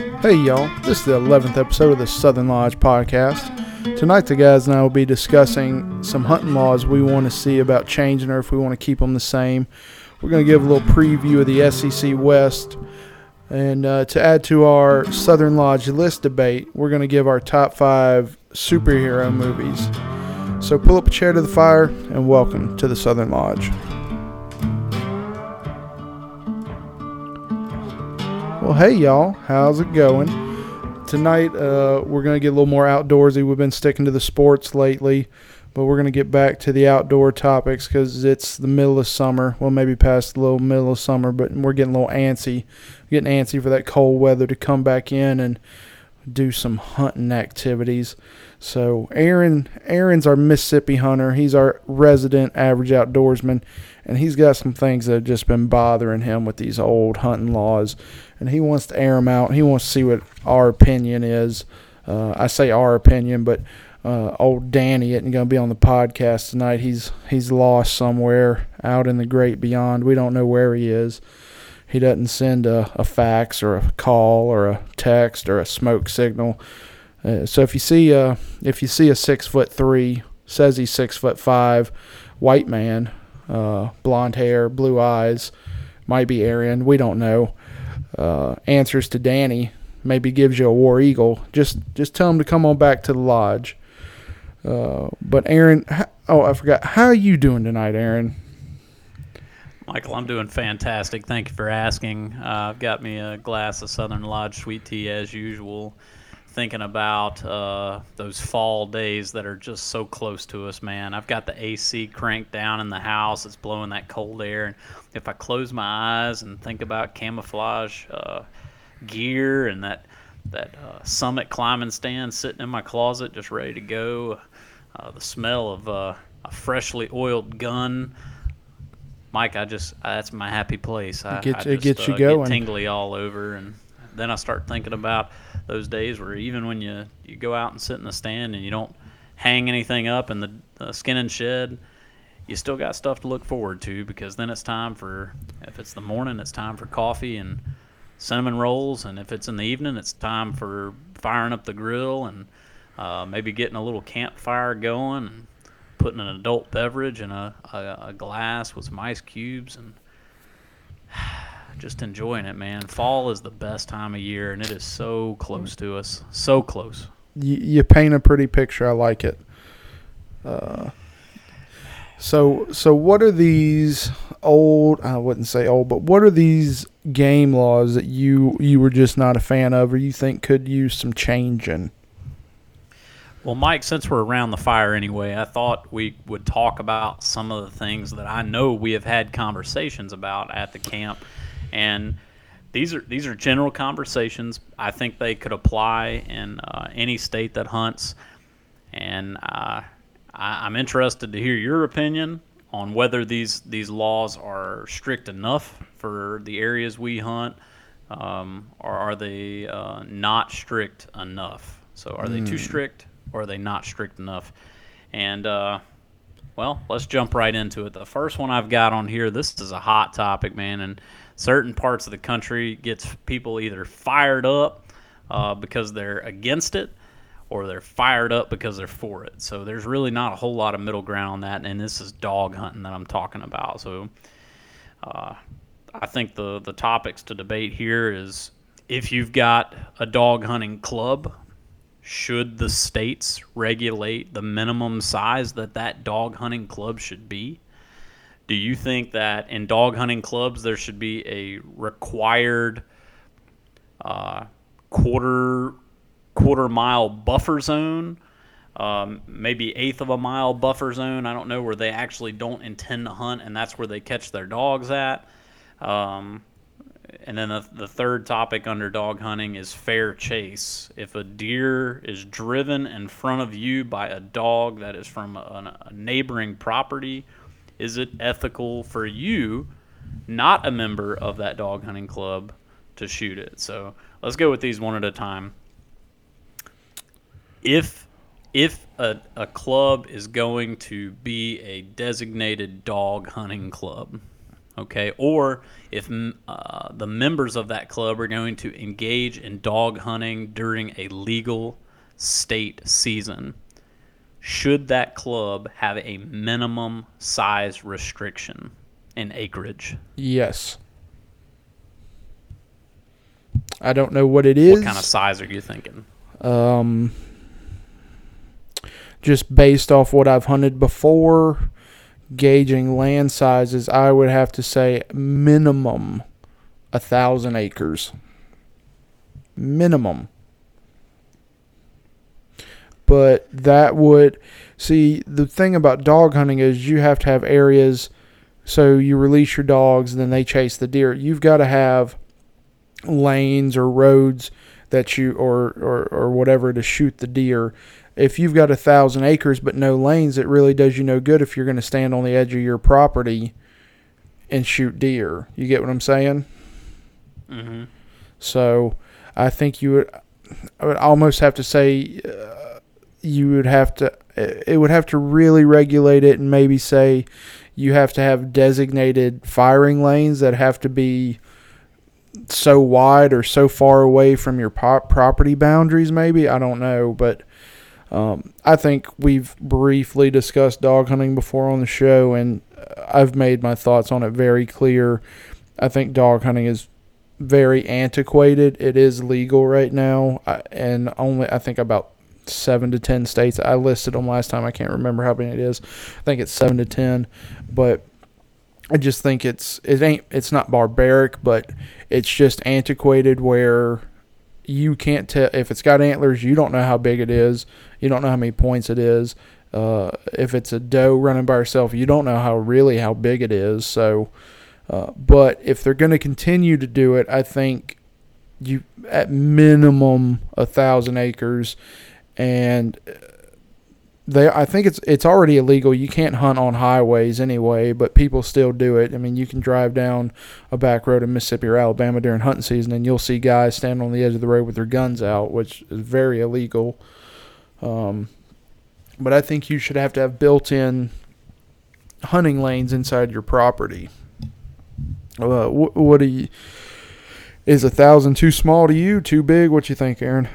Hey y'all, this is the 11th episode of the Southern Lodge podcast. Tonight, the guys and I will be discussing some hunting laws we want to see about changing or if we want to keep them the same. We're going to give a little preview of the SEC West. And uh, to add to our Southern Lodge list debate, we're going to give our top five superhero movies. So pull up a chair to the fire and welcome to the Southern Lodge. Well, hey y'all, how's it going? Tonight, uh, we're going to get a little more outdoorsy. We've been sticking to the sports lately, but we're going to get back to the outdoor topics because it's the middle of summer. Well, maybe past the little middle of summer, but we're getting a little antsy. Getting antsy for that cold weather to come back in and do some hunting activities. So Aaron, Aaron's our Mississippi hunter. He's our resident average outdoorsman, and he's got some things that have just been bothering him with these old hunting laws, and he wants to air them out. He wants to see what our opinion is. Uh, I say our opinion, but uh, old Danny isn't going to be on the podcast tonight. He's he's lost somewhere out in the great beyond. We don't know where he is. He doesn't send a, a fax or a call or a text or a smoke signal. Uh, so if you see a if you see a six foot three, says he's six foot five, white man, uh, blonde hair, blue eyes, might be Aaron. We don't know. Uh, answers to Danny. Maybe gives you a war eagle. Just just tell him to come on back to the lodge. Uh, but Aaron, oh I forgot. How are you doing tonight, Aaron? Michael, I'm doing fantastic. Thank you for asking. Uh, I've got me a glass of Southern Lodge sweet tea as usual thinking about uh, those fall days that are just so close to us, man. I've got the AC cranked down in the house. It's blowing that cold air. And if I close my eyes and think about camouflage uh, gear and that that uh, summit climbing stand sitting in my closet, just ready to go, uh, the smell of uh, a freshly oiled gun. Mike, I just that's my happy place. I, it gets, I it just, gets you uh, going. Get tingly all over, and then I start thinking about those days where even when you you go out and sit in the stand and you don't hang anything up in the uh, skinning shed, you still got stuff to look forward to because then it's time for if it's the morning, it's time for coffee and cinnamon rolls, and if it's in the evening, it's time for firing up the grill and uh, maybe getting a little campfire going and putting an adult beverage in a, a, a glass with some ice cubes and just enjoying it, man. Fall is the best time of year, and it is so close to us, so close. You, you paint a pretty picture. I like it. Uh, so so what are these old? I wouldn't say old, but what are these game laws that you you were just not a fan of, or you think could use some changing? Well, Mike, since we're around the fire anyway, I thought we would talk about some of the things that I know we have had conversations about at the camp and these are these are general conversations. I think they could apply in uh, any state that hunts, and uh, I, am interested to hear your opinion on whether these these laws are strict enough for the areas we hunt, um, or are they uh, not strict enough? So, are they too hmm. strict, or are they not strict enough? And uh, well, let's jump right into it. The first one I've got on here. This is a hot topic, man, and certain parts of the country gets people either fired up uh, because they're against it or they're fired up because they're for it. So there's really not a whole lot of middle ground on that, and this is dog hunting that I'm talking about. So uh, I think the the topics to debate here is if you've got a dog hunting club, should the states regulate the minimum size that that dog hunting club should be? Do you think that in dog hunting clubs there should be a required uh, quarter quarter mile buffer zone? Um, maybe eighth of a mile buffer zone. I don't know where they actually don't intend to hunt, and that's where they catch their dogs at. Um, and then the, the third topic under dog hunting is fair chase. If a deer is driven in front of you by a dog that is from a, a neighboring property is it ethical for you, not a member of that dog hunting club, to shoot it? So let's go with these one at a time. If if a, a club is going to be a designated dog hunting club, Okay, or if uh, the members of that club are going to engage in dog hunting during a legal state season, should that club have a minimum size restriction in acreage? Yes. I don't know what it is. What kind of size are you thinking? Um, just based off what I've hunted before, gauging land sizes, I would have to say minimum a thousand acres. Minimum. But that would see the thing about dog hunting is you have to have areas so you release your dogs then they chase the deer. You've got to have lanes or roads that you or, or or whatever to shoot the deer. If you've got a thousand acres but no lanes, it really does you no good if you're going to stand on the edge of your property and shoot deer. You get what I'm saying? Mm-hmm. So I think you would, I would almost have to say, uh, you would have to, it would have to really regulate it and maybe say you have to have designated firing lanes that have to be so wide or so far away from your pop property boundaries. Maybe I don't know, but um, I think we've briefly discussed dog hunting before on the show, and I've made my thoughts on it very clear. I think dog hunting is very antiquated. It is legal right now, and only I think about seven to ten states. I listed them last time. I can't remember how many it is. I think it's seven to ten, but I just think it's it ain't it's not barbaric, but it's just antiquated where you can't tell if it's got antlers. You don't know how big it is. You don't know how many points it is. Uh, if it's a doe running by herself, you don't know how really how big it is. So, uh, but if they're going to continue to do it, I think you at minimum a thousand acres, and they I think it's it's already illegal. You can't hunt on highways anyway, but people still do it. I mean, you can drive down a back road in Mississippi or Alabama during hunting season, and you'll see guys standing on the edge of the road with their guns out, which is very illegal. Um, but I think you should have to have built-in hunting lanes inside your property. Uh, what, what do you? Is a thousand too small to you? Too big? What you think, Aaron?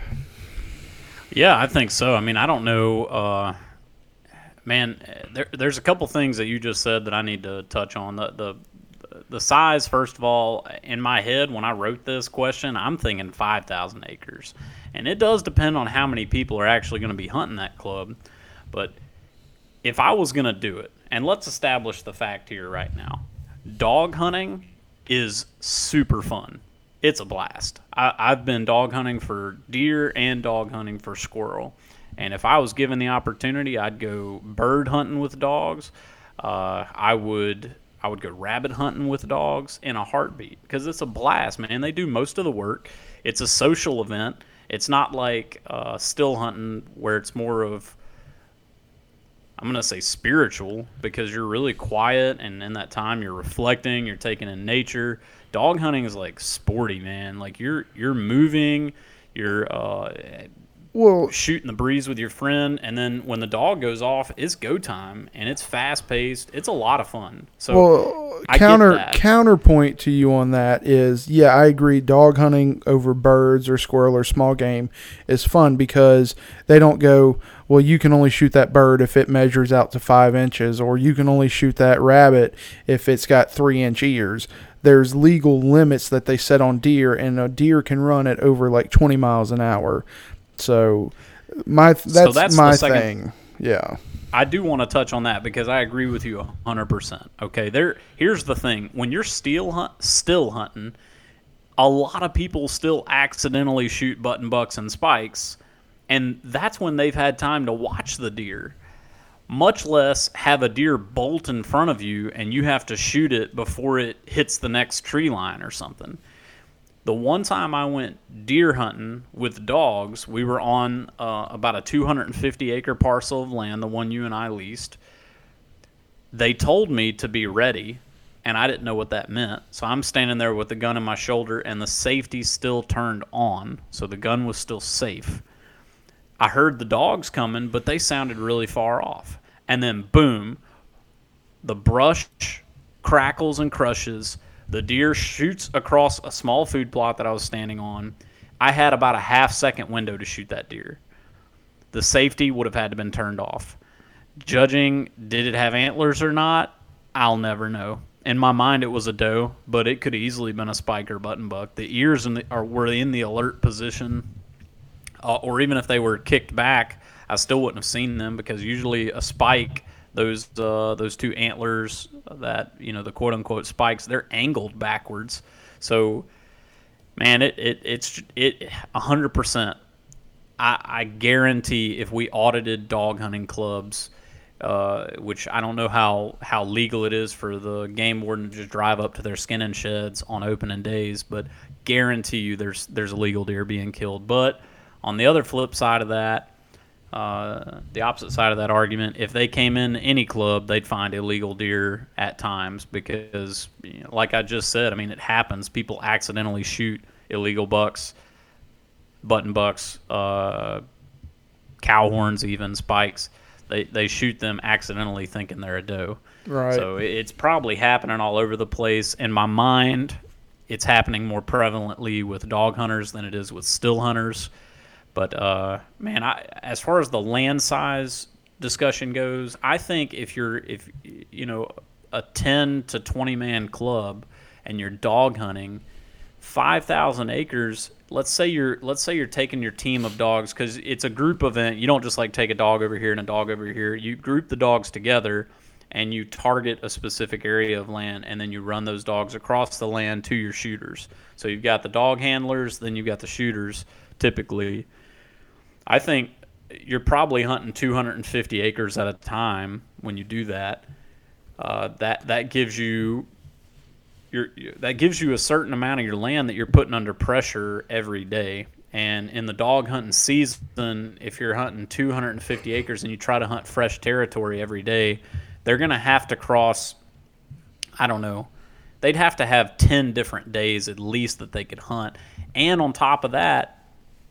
Yeah, I think so. I mean, I don't know. Uh, man, there, there's a couple things that you just said that I need to touch on. The, the the size, first of all, in my head when I wrote this question, I'm thinking 5,000 acres, and it does depend on how many people are actually going to be hunting that club. But if I was going to do it, and let's establish the fact here right now, dog hunting is super fun. It's a blast. I, I've been dog hunting for deer and dog hunting for squirrel. And if I was given the opportunity, I'd go bird hunting with dogs. Uh, I would I would go rabbit hunting with dogs in a heartbeat because it's a blast, man. They do most of the work. It's a social event. It's not like uh, still hunting where it's more of I'm gonna say spiritual because you're really quiet and in that time you're reflecting, you're taking in nature. Dog hunting is like sporty, man. Like you're you're moving, you're uh, well shooting the breeze with your friend, and then when the dog goes off, it's go time and it's fast paced. It's a lot of fun. So well, counter counterpoint to you on that is yeah, I agree. Dog hunting over birds or squirrel or small game is fun because they don't go. Well, you can only shoot that bird if it measures out to five inches, or you can only shoot that rabbit if it's got three inch ears there's legal limits that they set on deer, and a deer can run at over like 20 miles an hour. So my that's, so that's my thing. Yeah. I do want to touch on that because I agree with you 100%. Okay, there here's the thing. When you're still hunt, still hunting, a lot of people still accidentally shoot button bucks and spikes, and that's when they've had time to watch the deer. Much less have a deer bolt in front of you and you have to shoot it before it hits the next tree line or something. The one time I went deer hunting with dogs, we were on uh, about a 250 acre parcel of land, the one you and I leased. They told me to be ready, and I didn't know what that meant. So I'm standing there with the gun in my shoulder, and the safety still turned on, so the gun was still safe. I heard the dogs coming, but they sounded really far off. And then, boom, the brush crackles and crushes. The deer shoots across a small food plot that I was standing on. I had about a half second window to shoot that deer. The safety would have had to been turned off. Judging did it have antlers or not, I'll never know. In my mind, it was a doe, but it could easily been a spike or button buck. The ears in the, are, were in the alert position, uh, or even if they were kicked back, I still wouldn't have seen them because usually a spike, those uh, those two antlers that you know the quote unquote spikes, they're angled backwards. So, man, it, it it's it hundred percent. I, I guarantee if we audited dog hunting clubs, uh, which I don't know how, how legal it is for the game warden to just drive up to their skinning sheds on opening days, but guarantee you there's there's illegal deer being killed. But on the other flip side of that, uh, the opposite side of that argument, if they came in any club, they'd find illegal deer at times because, you know, like I just said, I mean it happens. People accidentally shoot illegal bucks, button bucks, uh, cow horns, even spikes they they shoot them accidentally thinking they're a doe. Right. So it's probably happening all over the place. In my mind, it's happening more prevalently with dog hunters than it is with still hunters. But uh, man, I, as far as the land size discussion goes, I think if you're if you know a 10 to 20 man club and you're dog hunting, 5,000 acres let's say you're let's say you're taking your team of dogs because it's a group event. You don't just like take a dog over here and a dog over here. You group the dogs together and you target a specific area of land and then you run those dogs across the land to your shooters. So you've got the dog handlers, then you've got the shooters typically. I think you're probably hunting 250 acres at a time when you do that. Uh, that that gives you you're, that gives you a certain amount of your land that you're putting under pressure every day. And in the dog hunting season, if you're hunting 250 acres and you try to hunt fresh territory every day, they're going to have to cross, I don't know, they'd have to have 10 different days at least that they could hunt. And on top of that,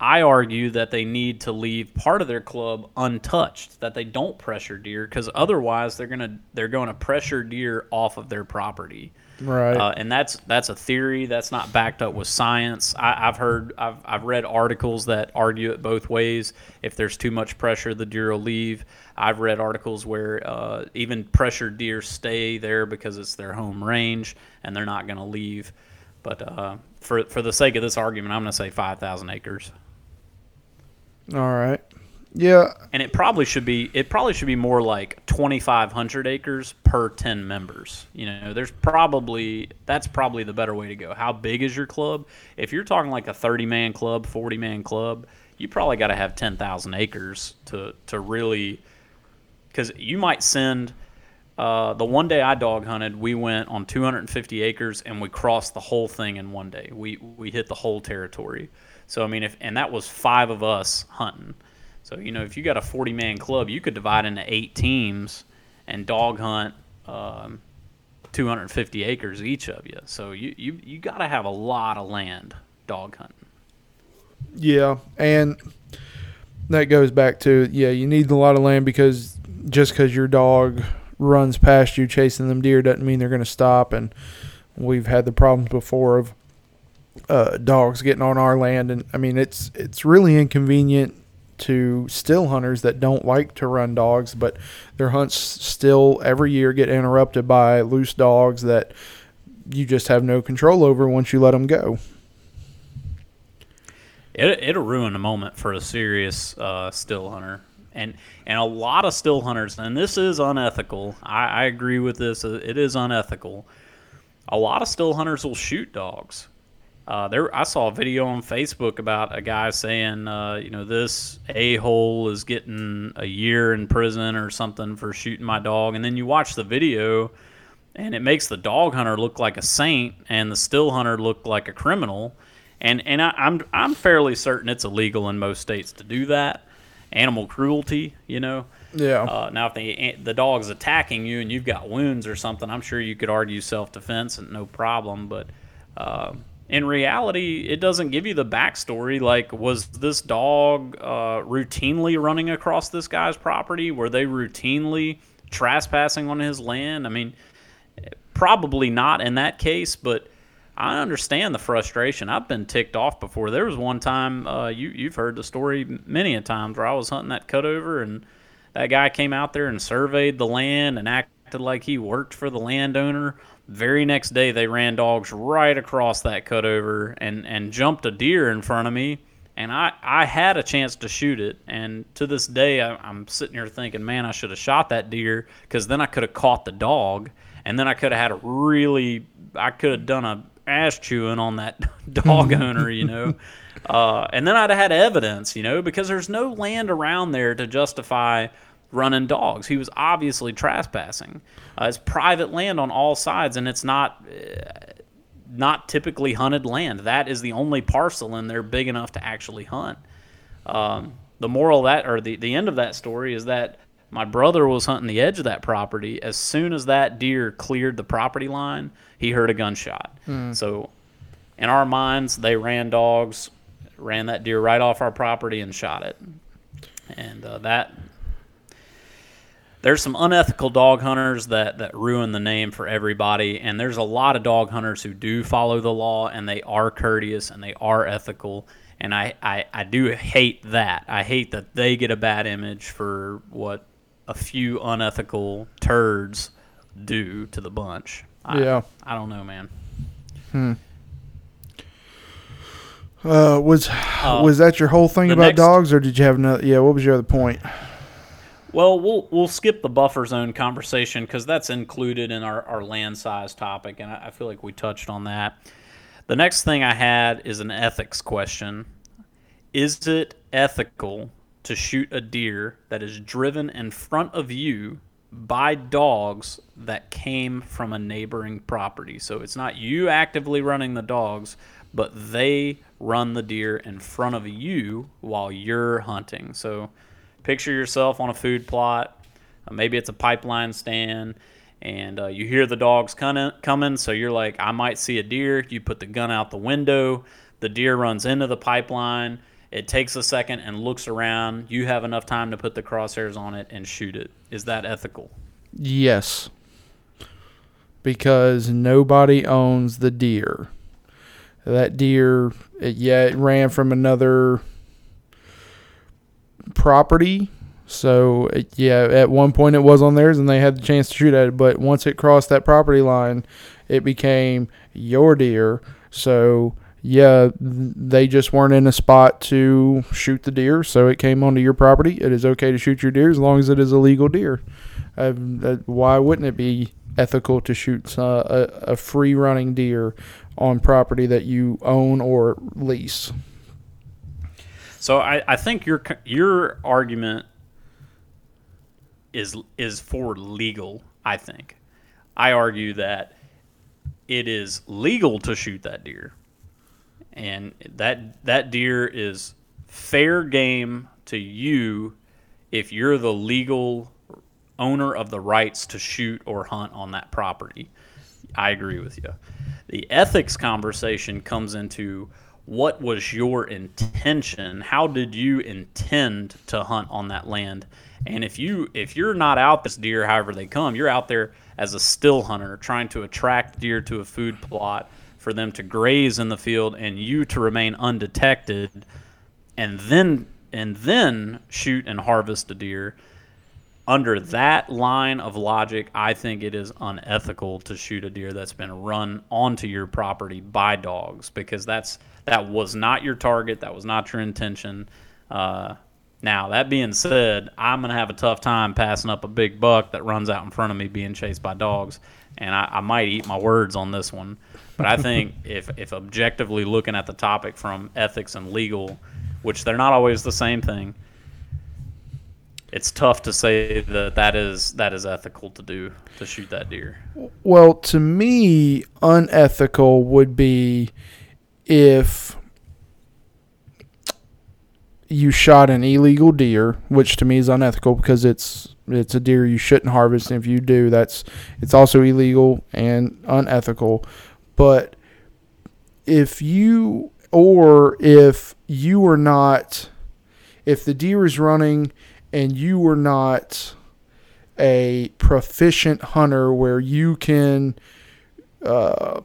I argue that they need to leave part of their club untouched, that they don't pressure deer, because otherwise they're gonna they're going to pressure deer off of their property. Right. Uh, and that's that's a theory that's not backed up with science. I, have heard, I've, I've read articles that argue it both ways. If there's too much pressure, the deer will leave. I've read articles where uh, even pressured deer stay there because it's their home range and they're not going to leave. But uh, for for the sake of this argument, I'm going to say 5,000 acres. All right. Yeah. And it probably should be it probably should be more like 2500 acres per 10 members. You know, there's probably that's probably the better way to go. How big is your club? If you're talking like a 30 man club, 40 man club, you probably got to have 10,000 acres to to really cuz you might send uh, the one day I dog hunted, we went on 250 acres and we crossed the whole thing in one day. We we hit the whole territory. So I mean, if and that was five of us hunting. So you know, if you got a 40 man club, you could divide into eight teams and dog hunt um, 250 acres each of you. So you you you got to have a lot of land dog hunting. Yeah, and that goes back to yeah, you need a lot of land because just because your dog runs past you chasing them deer doesn't mean they're going to stop. And we've had the problems before of uh, dogs getting on our land, and I mean it's it's really inconvenient to still hunters that don't like to run dogs, but their hunts still every year get interrupted by loose dogs that you just have no control over once you let them go. It, it'll ruin a moment for a serious uh, still hunter. And, and a lot of still hunters, and this is unethical. I, I agree with this. It is unethical. A lot of still hunters will shoot dogs uh, there, I saw a video on Facebook about a guy saying, uh, you know, this a hole is getting a year in prison or something for shooting my dog, and then you watch the video, and it makes the dog hunter look like a saint and the still hunter look like a criminal, and and I, I'm I'm fairly certain it's illegal in most states to do that, animal cruelty, you know. Yeah. Uh, now, if the the dog's attacking you and you've got wounds or something, I'm sure you could argue self defense and no problem, but. In reality, it doesn't give you the backstory. Like, was this dog uh, routinely running across this guy's property? Were they routinely trespassing on his land? I mean, probably not in that case, but I understand the frustration. I've been ticked off before. There was one time uh, you you've heard the story many a times where I was hunting that cutover and that guy came out there and surveyed the land and acted like he worked for the landowner. Very next day, they ran dogs right across that cutover and and jumped a deer in front of me. And I, I had a chance to shoot it, and to this day I, I'm sitting here thinking, man, I should have shot that deer because then I could have caught the dog, and then I could have had a really, I could have done a ass chewing on that dog owner, you know. Uh, and then I'd have had evidence, you know, because there's no land around there to justify running dogs. He was obviously trespassing. Uh, it's private land on all sides, and it's not uh, not typically hunted land. That is the only parcel in there big enough to actually hunt. Um, the moral of that, or the, the end of that story, is that my brother was hunting the edge of that property. As soon as that deer cleared the property line, he heard a gunshot. So, in our minds, they ran dogs, ran that deer right off our property and shot it. And uh, that there's some unethical dog hunters that, that ruin the name for everybody, and there's a lot of dog hunters who do follow the law and they are courteous and they are ethical. And I, I, I do hate that. I hate that they get a bad image for what a few unethical turds do to the bunch. I, Yeah. I don't know, man. Hmm. Uh, was was that your whole thing about next- dogs, or did you have another? Yeah, what was your other point? Well, we'll we'll skip the buffer zone conversation because that's included in our, our land size topic, and I, I feel like we touched on that. The next thing I had is an ethics question: Is it ethical to shoot a deer that is driven in front of you by dogs that came from a neighboring property? So it's not you actively running the dogs, but they run the deer in front of you while you're hunting. So picture yourself on a food plot. Uh, maybe it's a pipeline stand, and uh, you hear the dogs coming, coming. So you're like, I might see a deer. You put the gun out the window. The deer runs into the pipeline. It takes a second and looks around. You have enough time to put the crosshairs on it and shoot it. Is that ethical? Yes, because nobody owns the deer. That deer, it, yeah, it ran from another property. So it, yeah, at one point it was on theirs, and they had the chance to shoot at it. But once it crossed that property line, it became your deer. So yeah, they just weren't in a spot to shoot the deer, so it came onto your property. It is okay to shoot your deer as long as it is a legal deer. Uh, why wouldn't it be ethical to shoot uh, a, a free running deer on property that you own or lease? So I, I think your your argument is is for legal. I think I argue that it is legal to shoot that deer, and that that deer is fair game to you if you're the legal owner of the rights to shoot or hunt on that property. I agree with you. The ethics conversation comes into what was your intention? How did you intend to hunt on that land? And if you if you're not out this deer, however they come, you're out there as a still hunter trying to attract deer to a food plot for them to graze in the field and you to remain undetected and then and then shoot and harvest a deer under that line of logic, I think it is unethical to shoot a deer that's been run onto your property by dogs because that's that was not your target, that was not your intention. Uh, now that being said, I'm gonna have a tough time passing up a big buck that runs out in front of me being chased by dogs, and I, I might eat my words on this one. But I think if if objectively looking at the topic from ethics and legal, which they're not always the same thing, it's tough to say that that is that is ethical to do to shoot that deer. Well, to me, unethical would be if you shot an illegal deer, which to me is unethical because it's it's a deer you shouldn't harvest. And if you do, that's it's also illegal and unethical. But if you or if you were not, if the deer is running and you were not a proficient hunter where you can uh,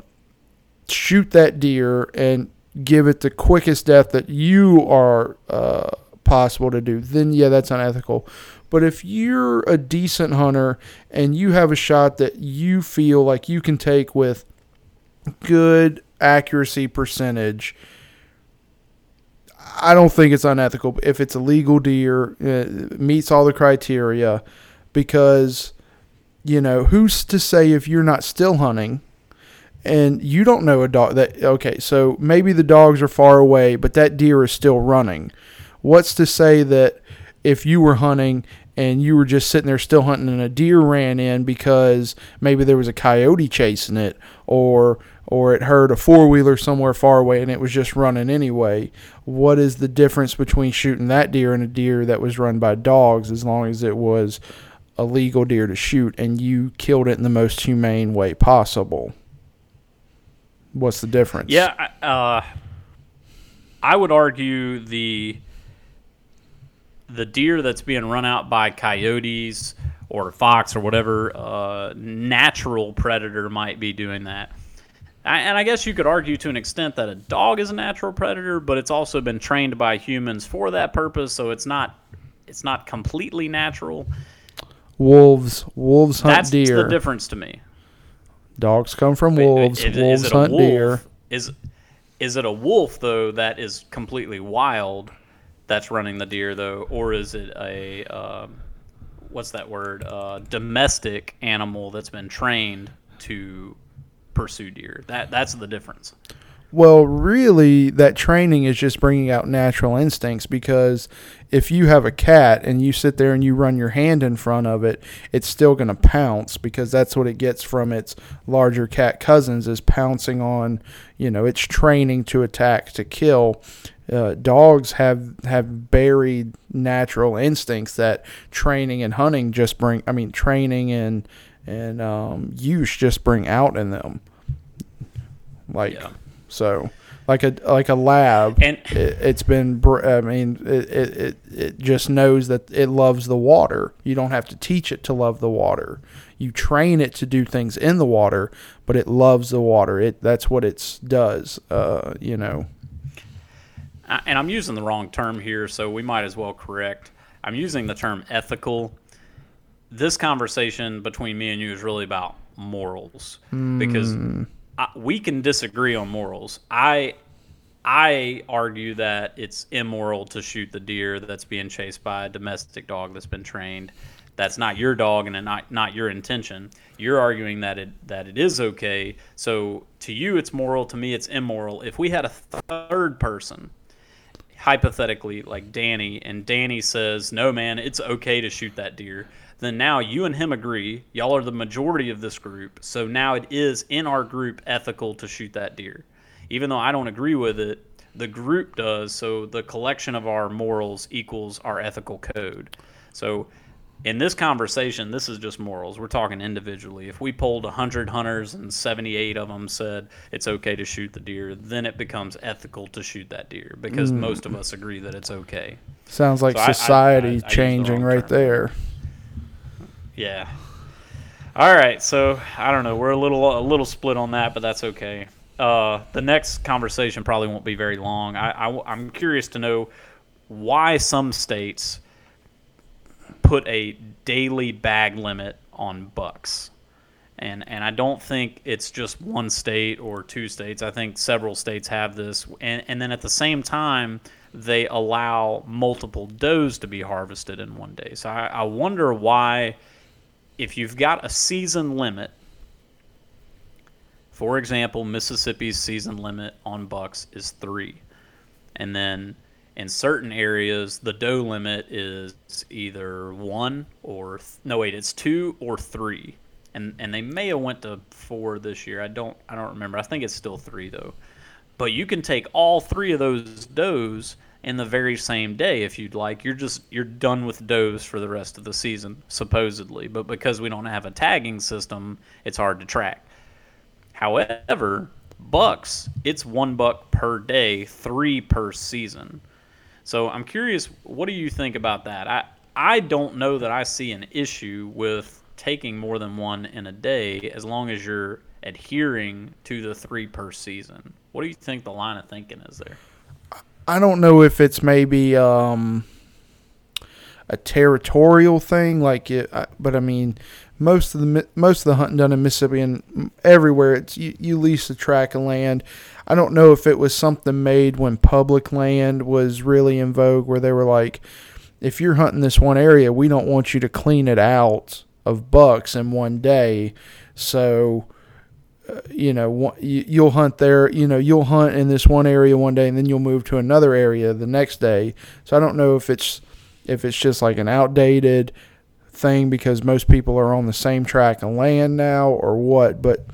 shoot that deer and give it the quickest death that you are uh, possible to do, then yeah, that's unethical. But if you're a decent hunter and you have a shot that you feel like you can take with good accuracy percentage, I don't think it's unethical if it's a legal deer, uh, meets all the criteria, because you know who's to say if you're not still hunting and you don't know a dog that okay so maybe the dogs are far away but that deer is still running. What's to say that if you were hunting and you were just sitting there still hunting and a deer ran in because maybe there was a coyote chasing it or or it heard a four-wheeler somewhere far away and it was just running anyway what is the difference between shooting that deer and a deer that was run by dogs as long as it was a legal deer to shoot and you killed it in the most humane way possible what's the difference Yeah, uh, I would argue the the deer that's being run out by coyotes or fox or whatever uh, natural predator might be doing that. I, and I guess you could argue to an extent that a dog is a natural predator, but it's also been trained by humans for that purpose, so it's not it's not completely natural. wolves wolves hunt That's deer That's the difference to me. Dogs come from wolves wolves it hunt wolf? deer Is is it a wolf though that is completely wild that's running the deer though, or is it a um, what's that word? Uh, domestic animal that's been trained to pursue deer. That that's the difference. Well, really, that training is just bringing out natural instincts because if you have a cat and you sit there and you run your hand in front of it, it's still going to pounce because that's what it gets from its larger cat cousins is pouncing on, you know, its training to attack, to kill. Uh, dogs have have buried natural instincts that training and hunting just bring. I mean, training and and um, use just bring out in them. Like Yeah. So, like a like a lab, And it, it's been. I mean, it, it it just knows that it loves the water. You don't have to teach it to love the water. You train it to do things in the water, but it loves the water. It that's what it does. Uh, you know. I- and I'm using the wrong term here, so we might as well correct. I'm using the term ethical. This conversation between me and you is really about morals because We can disagree on morals. I I argue that it's immoral to shoot the deer that's being chased by a domestic dog that's been trained. That's not your dog and not not your intention. You're arguing that it that it is okay. So to you it's moral, to me it's immoral. If we had a third person hypothetically like Danny and Danny says, "No man, it's okay to shoot that deer." Then now you and him agree. Y'all are the majority of this group. So now it is in our group ethical to shoot that deer. Even though I don't agree with it, the group does. So the collection of our morals equals our ethical code. So in this conversation, this is just morals. We're talking individually. If we polled 100 hunters and 78 of them said it's okay to shoot the deer, then it becomes ethical to shoot that deer because hmm. most of us agree that it's okay. Sounds like So I- I- society I- I used the changing right term. there. Yeah. All right, so I don't know. We're a little a little split on that, but that's okay. Uh, the next conversation probably won't be very long. I, I I'm curious to know why some states put a daily bag limit on bucks. And and I don't think it's just one state or two states. I think several states have this. And and then at the same time they allow multiple does to be harvested in one day. So I, I wonder why if you've got a season limit for example, Mississippi's season limit on bucks is three. And then in certain areas, the doe limit is either one or th- no wait, it's two or three. And and they may have went to four this year. I don't I don't remember. I think it's still three though. But you can take all three of those does in the very same day if you'd like. You're just you're done with does for the rest of the season, supposedly. But because we don't have a tagging system, it's hard to track. However, bucks, it's one buck per day, three per season. So I'm curious, what do you think about that? I I don't know that I see an issue with taking more than one in a day as long as you're adhering to the three per season. What do you think the line of thinking is there? I don't know if it's maybe um, a territorial thing, like it, but I mean, most of the most of the hunting done in Mississippi and everywhere, it's you, you lease a tract of land. I don't know if it was something made when public land was really in vogue, where they were like, if you're hunting this one area, we don't want you to clean it out of bucks in one day, so you know you'll hunt there you know you'll hunt in this one area one day and then you'll move to another area the next day so i don't know if it's if it's just like an outdated thing because most people are on the same track of land now or what but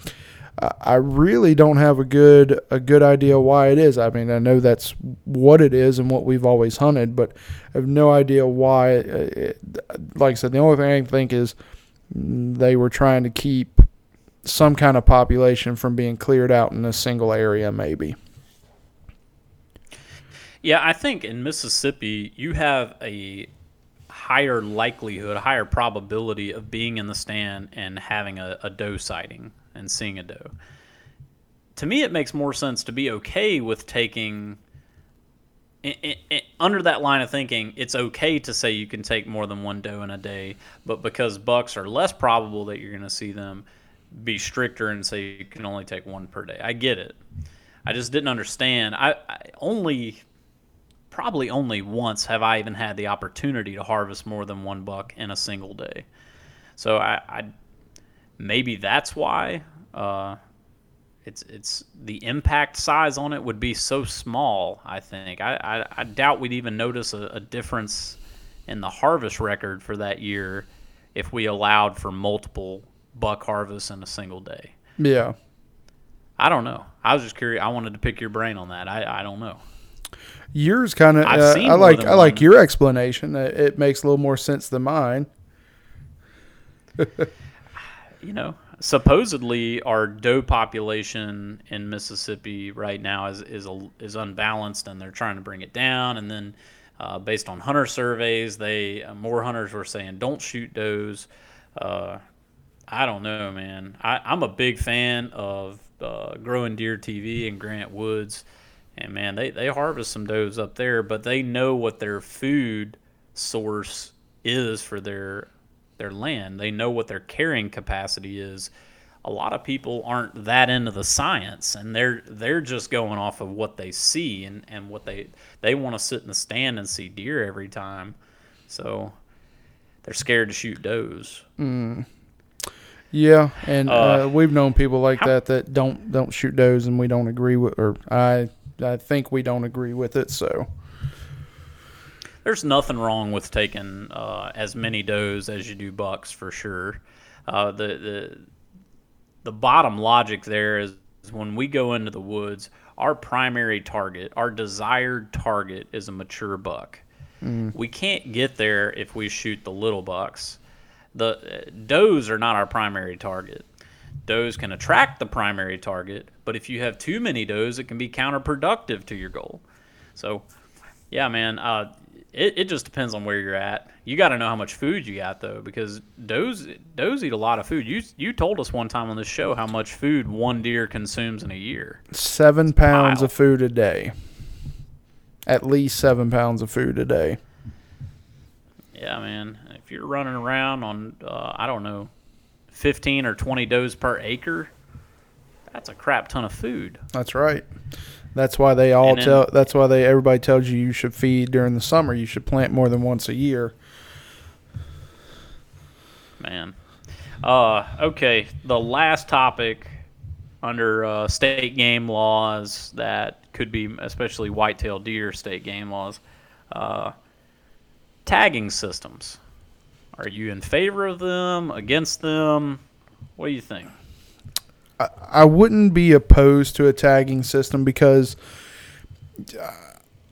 I really don't have a good a good idea why it is. I mean, I know that's what it is and what we've always hunted, but I have no idea why. Uh, it, like I said, the only thing I think is they were trying to keep some kind of population from being cleared out in a single area, maybe. Yeah, I think in Mississippi, you have a higher likelihood, a higher probability of being in the stand and having a, a doe sighting and seeing a doe. To me, it makes more sense to be okay with taking. It, it, under that line of thinking, it's okay to say you can take more than one doe in a day, but because bucks are less probable that you're going to see them, be stricter and say you can only take one per day. I get it. I just didn't understand. I, I, only, probably only once have I even had the opportunity to harvest more than one buck in a single day. So I, I maybe that's why. Uh, it's it's the impact size on it would be so small. I think I I, I doubt we'd even notice a, a difference in the harvest record for that year if we allowed for multiple buck harvest in a single day. Yeah. I don't know. I was just curious. I wanted to pick your brain on that. I, I don't know. Yours kind of. Uh, I like I one. like your explanation. It makes a little more sense than mine. you know, supposedly our doe population in Mississippi right now is is a, is unbalanced, and they're trying to bring it down. And then, uh, based on hunter surveys, they uh, more hunters were saying don't shoot does. Uh, I don't know, man. I, I'm a big fan of uh, Growing Deer TV and Grant Woods, and man, they they harvest some does up there, but they know what their food source is for their their land. They know what their carrying capacity is. A lot of people aren't that into the science, and they're they're just going off of what they see and, and what they they want to sit in the stand and see deer every time. So they're scared to shoot does. Mm. Yeah, and uh, uh, we've known people like how, that that don't don't shoot does, and we don't agree with, or I I think we don't agree with it. So there's nothing wrong with taking uh, as many does as you do bucks for sure. Uh, the the the bottom logic there is when we go into the woods, our primary target, our desired target, is a mature buck. Mm. We can't get there if we shoot the little bucks the does are not our primary target. Does can attract the primary target, but if you have too many does, it can be counterproductive to your goal. So, yeah, man, uh, it, it just depends on where you're at. You got to know how much food you got though, because does does eat a lot of food. You you told us one time on this show how much food one deer consumes in a year. Seven pounds of food a day. At least seven pounds of food a day. Yeah, man if you're running around on uh, I don't know, 15 or 20 does per acre, that's a crap ton of food. That's right. That's why they all then, tell. That's why they everybody tells you you should feed during the summer. You should plant more than once a year. Man, uh, okay. The last topic under uh, state game laws that could be especially whitetail deer state game laws, uh, tagging systems. Are you in favor of them? Against them? What do you think? I, I wouldn't be opposed to a tagging system because uh,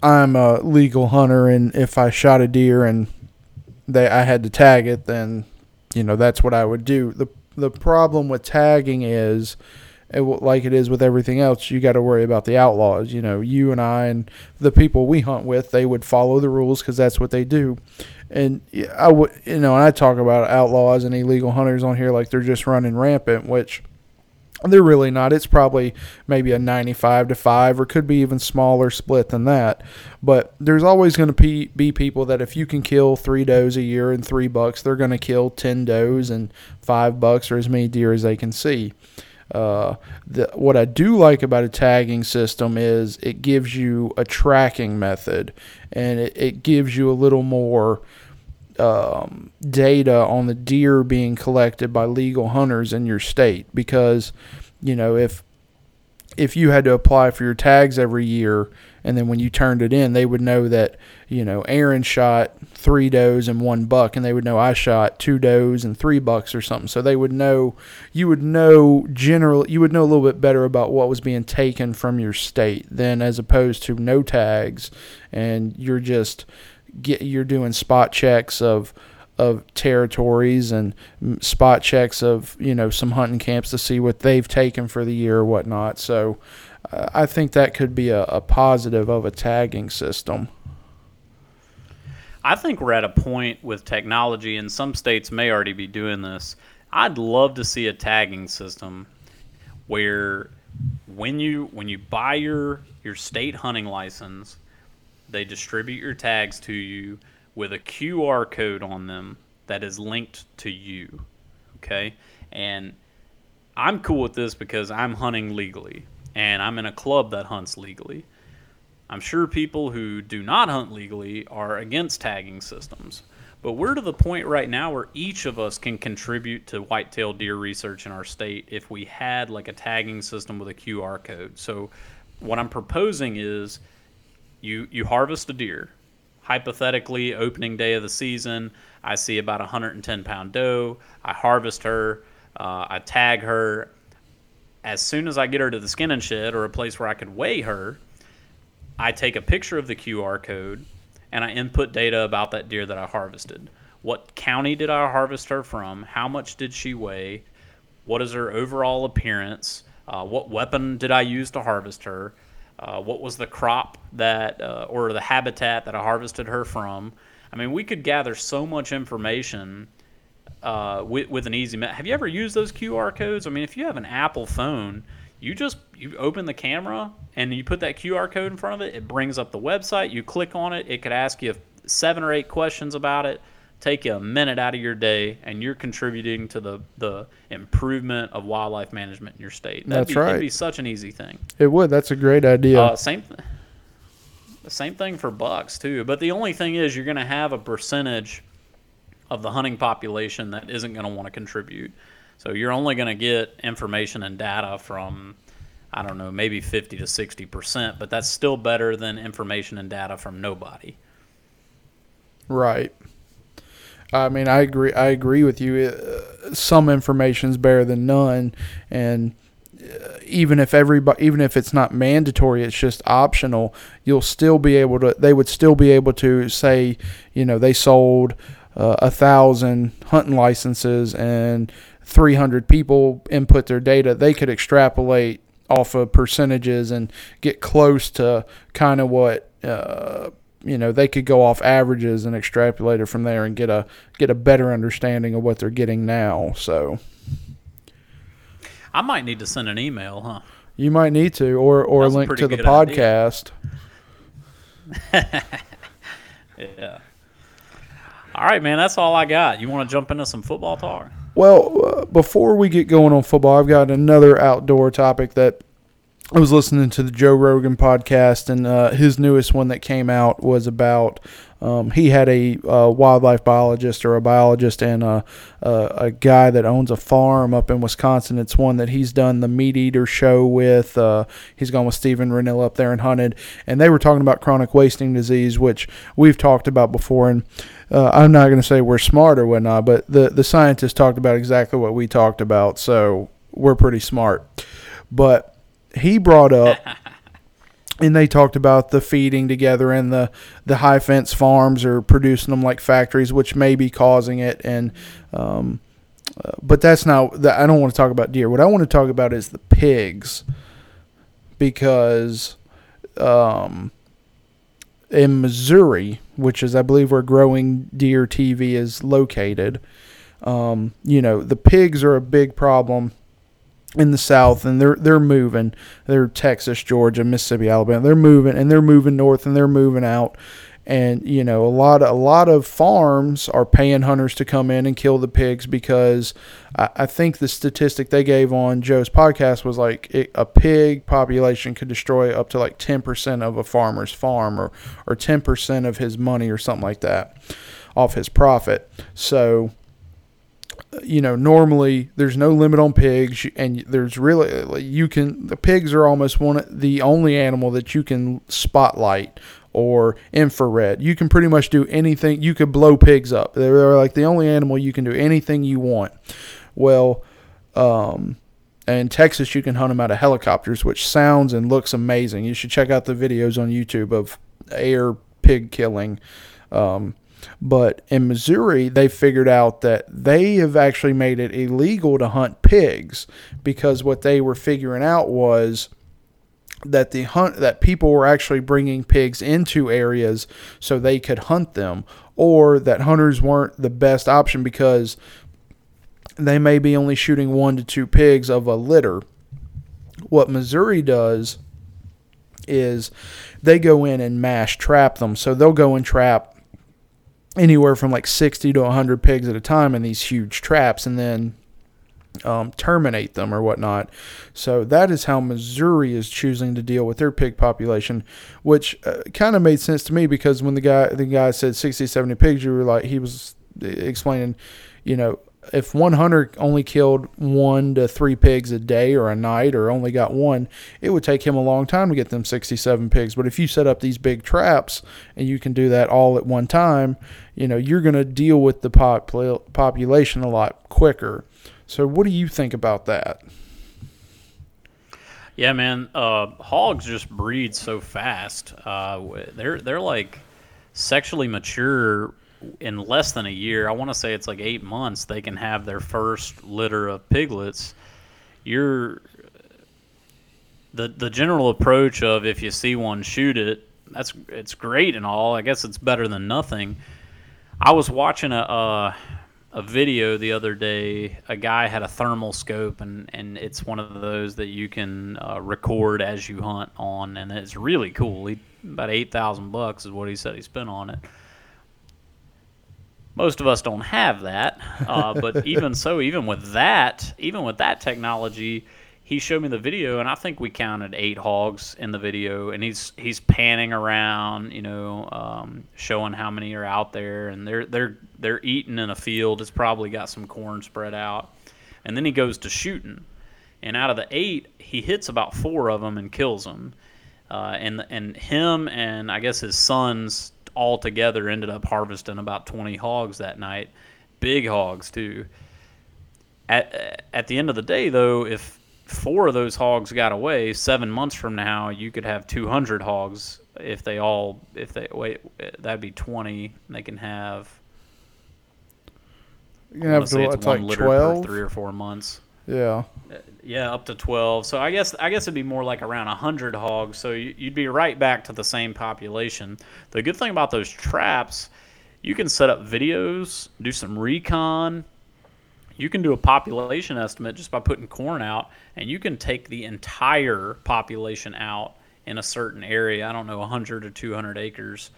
I'm a legal hunter, and if I shot a deer and they I had to tag it, then you know that's what I would do. the The problem with tagging is it, like it is with everything else, you got to worry about the outlaws. You know, you and I and the people we hunt with, they would follow the rules because that's what they do. And I would, you know, and I talk about outlaws and illegal hunters on here like they're just running rampant, which They're really not. It's probably maybe a 95 to 5 or could be even smaller split than that. But there's always going to be, people that if you can kill 3 does a year and 3 bucks, they're going to kill 10 does and 5 bucks or as many deer as they can see. Uh, the, what I do like about a tagging system is it gives you a tracking method and it, it gives you a little more um, data on the deer being collected by legal hunters in your state. Because you know if if you had to apply for your tags every year and then when you turned it in they would know that you know aaron shot three does and one buck and they would know i shot two does and three bucks or something. So they would know you would know general you would know a little bit better about what was being taken from your state than as opposed to no tags and you're just get you're doing spot checks of of territories and spot checks of you know some hunting camps to see what they've taken for the year or whatnot. So uh, I think that could be a, a positive of a tagging system. I think we're at a point with technology, and some states may already be doing this. I'd love to see a tagging system where when you when you buy your your state hunting license, they distribute your tags to you with a QR code on them that is linked to you. Okay? And I'm cool with this because I'm hunting legally and I'm in a club that hunts legally. I'm sure people who do not hunt legally are against tagging systems. But we're to the point right now where each of us can contribute to whitetail deer research in our state if we had like a tagging system with a QR code. So what I'm proposing is you you harvest a deer. Hypothetically, opening day of the season, I see about a 110 pound doe. I harvest her. Uh, I tag her. As soon as I get her to the skinning shed or a place where I could weigh her, I take a picture of the QR code and I input data about that deer that I harvested. What county did I harvest her from? How much did she weigh? What is her overall appearance? Uh, what weapon did I use to harvest her? Uh, what was the crop that uh, or the habitat that I harvested her from. I mean, we could gather so much information uh, with, with an easy. Have you ever used those QR codes? I mean, if you have an Apple phone, you just you open the camera and you put that QR code in front of it. It brings up the website. You click on it. It could ask you seven or eight questions about it take you a minute out of your day and you're contributing to the, the improvement of wildlife management in your state. That'd That's be, right. It'd be such an easy thing. It would. That's a great idea. Uh, same, same thing for bucks too. But the only thing is, you're going to have a percentage of the hunting population that isn't going to want to contribute. So you're only going to get information and data from, I don't know, maybe 50 to 60 percent. But that's still better than information and data from nobody. Right. I mean, I agree. I agree with you. Uh, some information is better than none, and uh, even if everybody, even if it's not mandatory, it's just optional. You'll still be able to. They would still be able to say, you know, they sold uh, a thousand hunting licenses and 300 people input their data. They could extrapolate off of percentages and get close to kind of what. Uh, you know they could go off averages and extrapolate it from there and get a get a better understanding of what they're getting now. So I might need to send an email, huh? You might need to, or or That's link to the podcast. yeah. All right, man. That's all I got. You want to jump into some football talk? Well, uh, before we get going on football, I've got another outdoor topic that I was listening to the Joe Rogan podcast, and uh, his newest one that came out was about um, he had a uh, wildlife biologist or a biologist and a, a, a, guy that owns a farm up in Wisconsin. It's one that he's done the Meat Eater show with. Uh, he's gone with Steven Rinella up there and hunted, and they were talking about chronic wasting disease, which we've talked about before. And uh, I'm not going to say we're smart or whatnot, but the the scientists talked about exactly what we talked about, so we're pretty smart. But he brought up and they talked about the feeding together and the the high fence farms are producing them like factories which may be causing it. And um, uh, but that's not that I don't want to talk about deer. What I want to talk about is the pigs because um, in Missouri which is I believe where growing deer TV is located um, you know the pigs are a big problem in the south and they're they're moving. They're texas georgia mississippi alabama. They're moving and they're moving north and they're moving out. And you know a lot a lot of farms are paying hunters to come in and kill the pigs because I, I think the statistic they gave on Joe's podcast was like it, a pig population could destroy up to like ten percent of a farmer's farm or or ten percent of his money or something like that off his profit. So you know normally there's no limit on pigs and there's really you can the pigs are almost one the only animal that you can spotlight or infrared. You can pretty much do anything. You could blow pigs up. They're like the only animal you can do anything you want. Well, um, in Texas, you can hunt them out of helicopters, which sounds and looks amazing. You should check out the videos on YouTube of air pig killing. Um, but in Missouri, they figured out that they have actually made it illegal to hunt pigs because what they were figuring out was that the hunt that people were actually bringing pigs into areas so they could hunt them or that hunters weren't the best option because they may be only shooting one to two pigs of a litter. What missouri does is they go in and mash trap them. So they'll go and trap anywhere from like 60 to 100 pigs at a time in these huge traps and then um, terminate them or whatnot. So that is how Missouri is choosing to deal with their pig population, which uh, kind of made sense to me because when the guy the guy said 60, 70 pigs, you were like he was explaining, you know, if one hunter only killed one to three pigs a day or a night or only got one, it would take him a long time to get them 67 pigs. But if you set up these big traps and you can do that all at one time, you know, you're going to deal with the population a lot quicker. So, what do you think about that? Yeah, man. Uh, hogs just breed so fast. Uh, they're they're like sexually mature in less than a year. I want to say it's like eight months. They can have their first litter of piglets. You're the the general approach of if you see one, shoot it. That's it's great and all. I guess it's better than nothing. I was watching a. Uh, a video the other day. A guy had a thermal scope, and, and it's one of those that you can uh, record as you hunt on, and it's really cool. He, about eight thousand bucks is what he said he spent on it. Most of us don't have that, uh, but even so, even with that, even with that technology, he showed me the video, and I think we counted eight hogs in the video, and he's he's panning around, you know, um, showing how many are out there, and they're they're they're eating in a field. It's probably got some corn spread out, and then he goes to shooting, and out of the eight, he hits about four of them and kills them, uh, and and him and I guess his sons all together ended up harvesting about twenty hogs that night, big hogs too. At at the end of the day, though, if four of those hogs got away, seven months from now, you could have 200 hogs if they all, if they, wait, that'd be 20. They can have, you can have to, it's like 12? three or four months. Yeah. Yeah, up to 12. So I guess I guess it'd be more like around 100 hogs. So you'd be right back to the same population. The good thing about those traps, you can set up videos, do some recon, you can do a population estimate just by putting corn out, and you can take the entire population out in a certain area. I don't know, 100 or 200 acres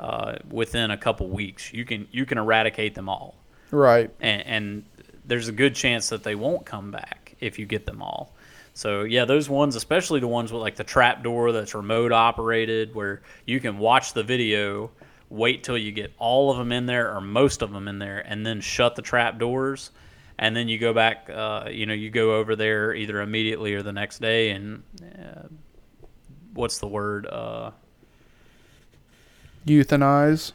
uh, within a couple weeks. You can you can eradicate them all. Right. And, and there's a good chance that they won't come back if you get them all. So yeah, those ones, especially the ones with like the trap door that's remote operated, where you can watch the video, wait till you get all of them in there or most of them in there, and then shut the trap doors and then you go back. Uh, you know, you go over there either immediately or the next day, and uh, what's the word? Uh, Euthanize.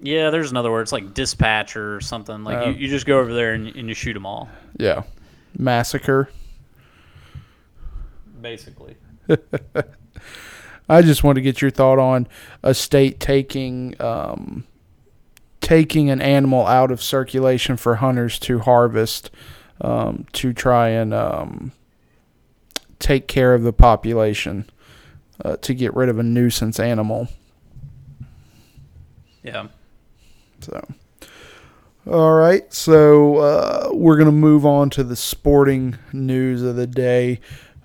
Yeah, there's another word. It's like dispatch or something. Like you, oh. you just go over there and, and you shoot them all. Yeah, massacre. Basically. I just want to get your thought on a state taking um, taking an animal out of circulation for hunters to harvest um, to try and um, take care of the population uh, to get rid of a nuisance animal. Yeah. So, All right, so uh, we're going to move on to the sporting news of the day.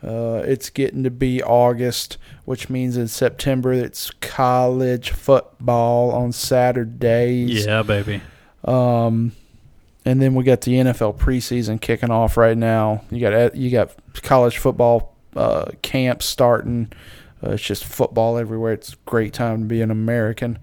Uh, it's getting to be August, which means in September it's college football on Saturdays. Yeah, baby. Um, and then we got the NFL preseason kicking off right now. You got you got college football uh, camps starting. Uh, it's just football everywhere. It's a great time to be an American.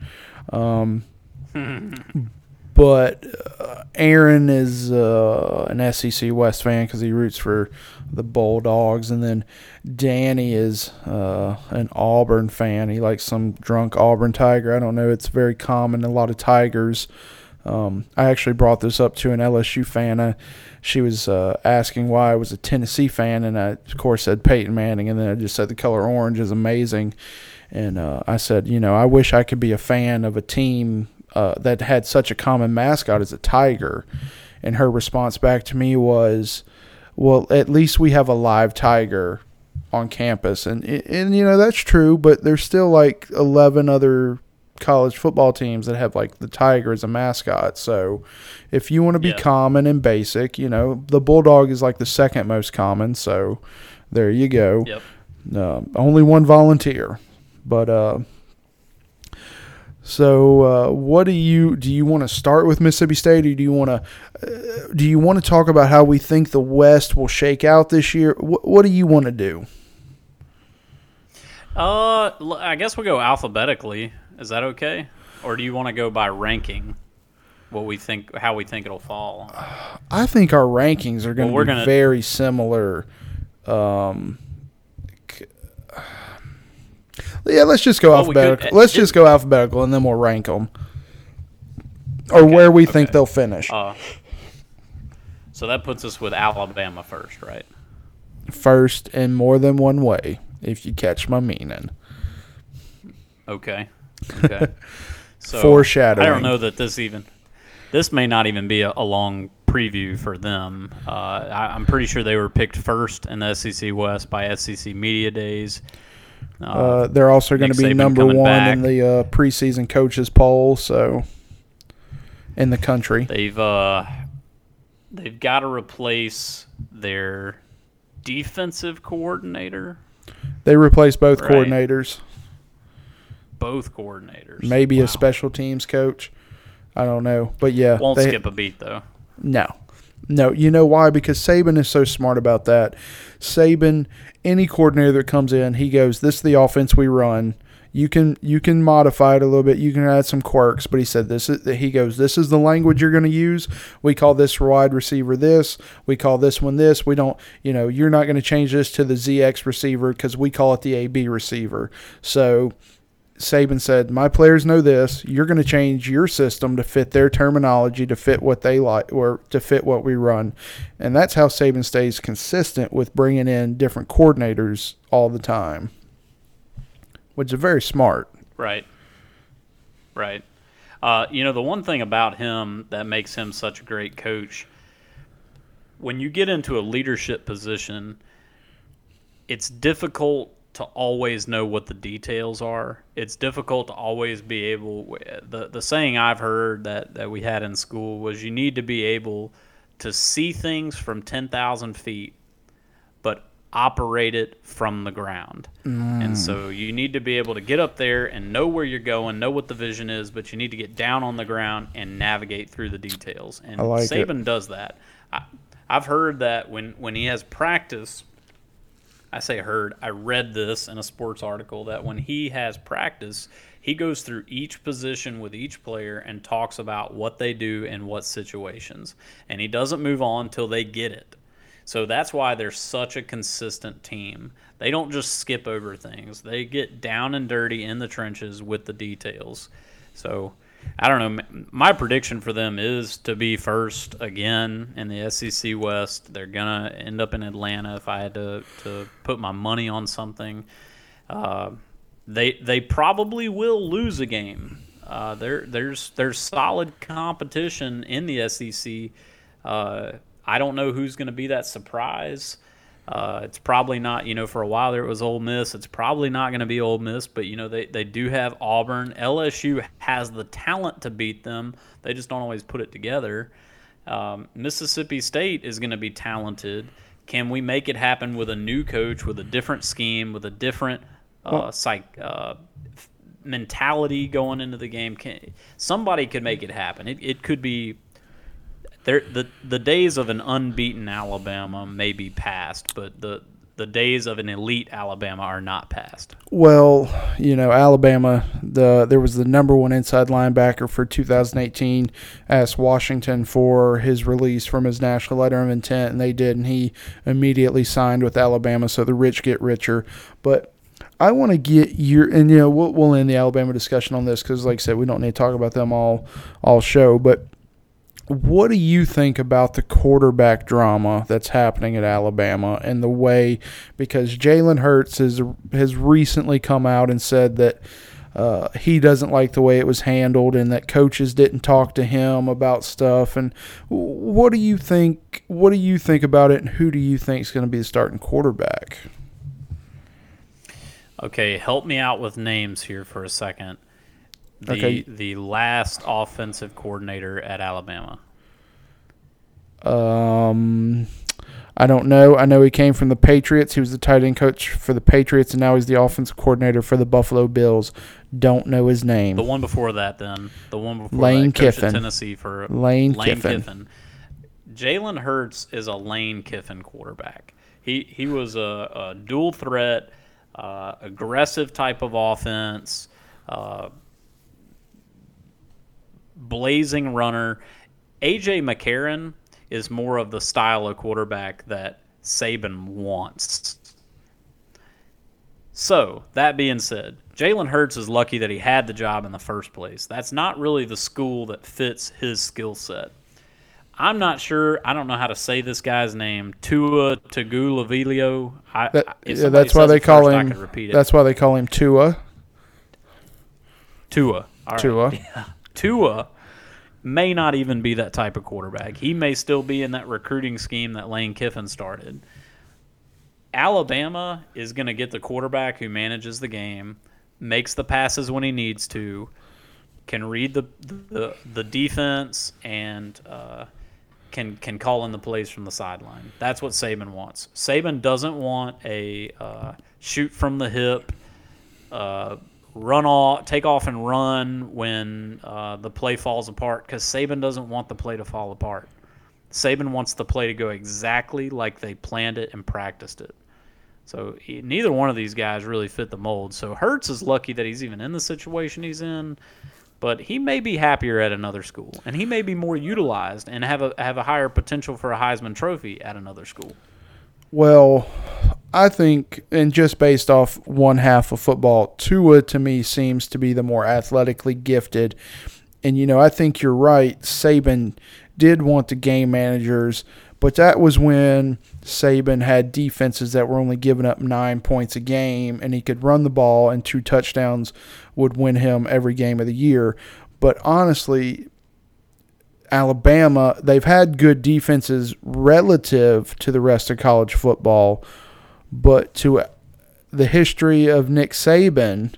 Um, but uh, Aaron is uh, an SEC West fan because he roots for the Bulldogs, and then Danny is uh, an Auburn fan. He likes some drunk Auburn Tiger. I don't know. It's very common. A lot of Tigers. Um, I actually brought this up to an LSU fan. I, she was uh, asking why I was a Tennessee fan, and I, of course, said Peyton Manning, and then I just said the color orange is amazing. And uh, I said, you know, I wish I could be a fan of a team uh, that had such a common mascot as a tiger. And her response back to me was, well, at least we have a live tiger on campus. And, and you know, that's true, but there's still like 11 other college football teams that have like the tiger as a mascot. So if you want to be Yeah. common and basic, you know, the bulldog is like the second most common. So there you go. Yep. Uh, only one volunteer, but uh, so uh, what do you do? You want to start with Mississippi State, or do you want to uh, do you want to talk about how we think the West will shake out this year? What, what do you want to do? Uh, I guess we'll go alphabetically. Is that okay? Or do you want to go by ranking? What we think, how we think it'll fall. I think our rankings are going to Well, we're be gonna- very similar. Um, yeah, let's just go Well, we could- alphabetical. let's just go alphabetical, and then we'll rank them, or where we think they'll finish. Uh, so that puts us with Alabama first, right? First, in more than one way, if you catch my meaning. Okay. Okay. So Foreshadowing. I don't know that this even this may not even be a, a long preview for them. Uh, I, I'm pretty sure they were picked first in the SEC West by SEC Media Days. Uh, Uh, they're also going to be Saban number coming one in back. the uh, preseason coaches poll. So, in the country, they've uh, they've got to replace their defensive coordinator, they replace both Right. coordinators. both coordinators. Maybe a special teams coach. I don't know, but yeah, Won't they- skip a beat though. No. No, you know why? Because Saban is so smart about that. Saban, any coordinator that comes in, he goes, "This is the offense we run. You can you can modify it a little bit. You can add some quirks." But he said, "This is." He goes, "This is the language you're going to use. We call this wide receiver this. We call this one this. We don't. You know, you're not going to change this to the ZX receiver because we call it the AB receiver. So." Saban said, "My players know this. You're going to change your system to fit their terminology, to fit what they like, or to fit what we run." And that's how Saban stays consistent with bringing in different coordinators all the time, which is very smart. Right. Right. Uh, you know, the one thing about him that makes him such a great coach, when you get into a leadership position, it's difficult to always know what the details are. It's difficult to always be able. The the saying I've heard that that we had in school was you need to be able to see things from ten thousand feet, but operate it from the ground. And so mm. you need to be able to get up there and know where you're going, know what the vision is, but you need to get down on the ground and navigate through the details. And I like it. Saban does that. I, I've heard that when when he has practice. I say heard. I read this in a sports article that when he has practice, he goes through each position with each player and talks about what they do in what situations. And he doesn't move on till they get it. So that's why they're such a consistent team. They don't just skip over things. They get down and dirty in the trenches with the details. So I don't know. My prediction for them is to be first again in the SEC West. They're gonna end up in Atlanta. If I had to, to put my money on something, uh, they they probably will lose a game. Uh, there there's there's solid competition in the SEC. Uh, I don't know who's going to be that surprise. Uh, it's probably not, you know, for a while there it was Ole Miss. It's probably not going to be Ole Miss, but, you know, they, they do have Auburn. LSU has the talent to beat them. They just don't always put it together. Um, Mississippi State is going to be talented. Can we make it happen with a new coach, with a different scheme, with a different uh, psych, uh, mentality going into the game? Can, somebody could make it happen. It, it could be The the days of an unbeaten Alabama may be past, but the the days of an elite Alabama are not past. Well, you know, Alabama, the there was the number one inside linebacker for 2018. Asked Washington for his release from his national letter of intent, and they did, and he immediately signed with Alabama. So the rich get richer. But I want to get your and you know we'll, we'll end the Alabama discussion on this because, like I said, we don't need to talk about them all all show, but what do you think about the quarterback drama that's happening at Alabama and the way because Jalen Hurts has has recently come out and said that uh, he doesn't like the way it was handled and that coaches didn't talk to him about stuff. And what do you think what do you think about it and who do you think is going to be the starting quarterback? Okay help me out with names here for a second the Okay. the last offensive coordinator at Alabama. Um, I don't know. I know he came from the Patriots. He was the tight end coach for the Patriots, and now he's the offensive coordinator for the Buffalo Bills. Don't know his name. The one before that, then the one before Lane that, Kiffin. Tennessee for Lane Lane Kiffin. Kiffin. Jalen Hurts is a Lane Kiffin quarterback. He he was a, a dual threat, uh, aggressive type of offense, uh, blazing runner. AJ McCarron is more of the style of quarterback that Saban wants. So, that being said, Jalen Hurts is lucky that he had the job in the first place. That's not really the school that fits his skill set. I'm not sure. I don't know how to say this guy's name. Tua Tagovailoa. That- yeah, that's why they call first, him. repeat. That's why they call him Tua. Tua. Right. Tua. Tua may not even be that type of quarterback. He may still be in that recruiting scheme that Lane Kiffin started. Alabama is going to get the quarterback who manages the game, makes the passes when he needs to, can read the the, the defense, and uh, can can call in the plays from the sideline. That's what Saban wants. Saban doesn't want a uh, shoot from the hip, uh, run off, take off and run when uh, the play falls apart because Saban doesn't want the play to fall apart. Saban wants the play to go exactly like they planned it and practiced it. So he, neither one of these guys really fit the mold. So Hurts is lucky that he's even in the situation he's in, but he may be happier at another school, and he may be more utilized and have a have a higher potential for a Heisman Trophy at another school. Well, I think, and just based off one half of football, Tua to me seems to be the more athletically gifted. And, you know, I think you're right. Saban did want the game managers, but that was when Saban had defenses that were only giving up nine points a game, and he could run the ball, and two touchdowns would win him every game of the year. But honestly, Alabama, they've had good defenses relative to the rest of college football, but to the history of Nick Saban,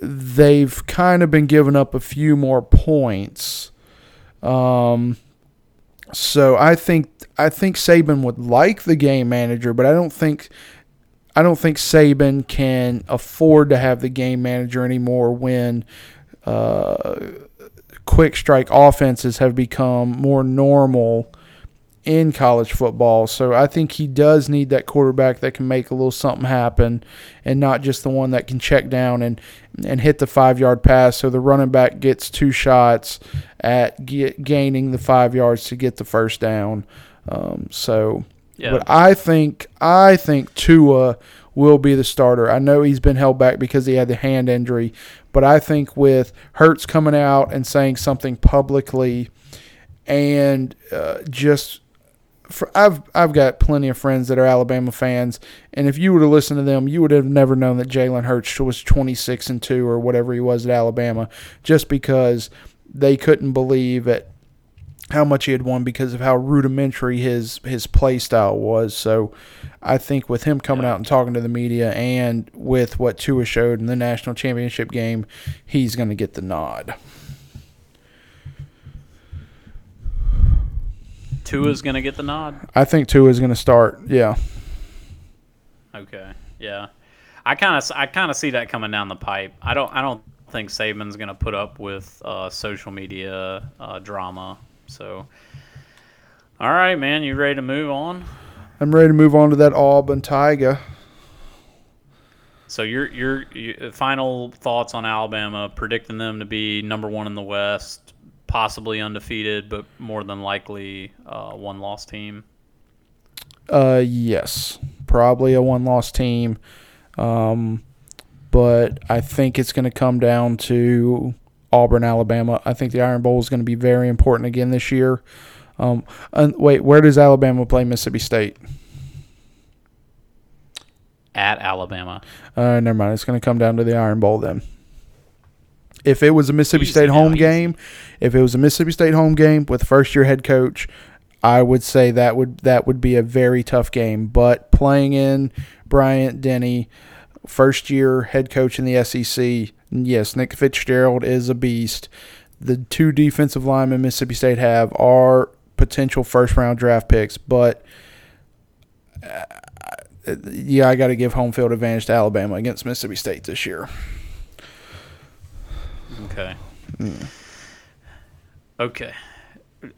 they've kind of been giving up a few more points. Um, so I think I think Saban would like the game manager, but I don't think I don't think Saban can afford to have the game manager anymore when uh, quick strike offenses have become more normal in college football. So I think he does need that quarterback that can make a little something happen and not just the one that can check down and and hit the 5-yard pass so the running back gets two shots at get, gaining the 5 yards to get the first down. Um, so Yeah. but I think I think Tua will be the starter. I know he's been held back because he had the hand injury, but I think with Hurts coming out and saying something publicly, and uh, just for, I've I've got plenty of friends that are Alabama fans, and if you were to listen to them, you would have never known that Jalen Hurts was 26 and two or whatever he was at Alabama, just because they couldn't believe at how much he had won because of how rudimentary his his play style was. So I think with him coming out and talking to the media and with what Tua showed in the national championship game, he's going to get the nod. Tua's going to get the nod. I think Tua is going to start. Yeah. Okay. Yeah. I kind of I kind of see that coming down the pipe. I don't I don't think Saban's going to put up with uh, social media uh, drama. So, all right, man, you ready to move on? I'm ready to move on to that Auburn Tiger. So your your, your final thoughts on Alabama, predicting them to be number one in the West, possibly undefeated, but more than likely uh, one loss team. Uh, yes, probably a one loss team. Um, but I think it's going to come down to Auburn, Alabama. I think the Iron Bowl is going to be very important again this year. Um, and wait, where does Alabama play Mississippi State? At Alabama. Uh, never mind. It's going to come down to the Iron Bowl then. If it was a Mississippi State home game, if it was a Mississippi State home game with first year head coach, I would say that would that would be a very tough game. But playing in Bryant Denny, first year head coach in the SEC, yes, Nick Fitzgerald is a beast. The two defensive linemen Mississippi State have are potential first round draft picks, but uh, yeah, I got to give home field advantage to Alabama against Mississippi State this year. Okay. Okay.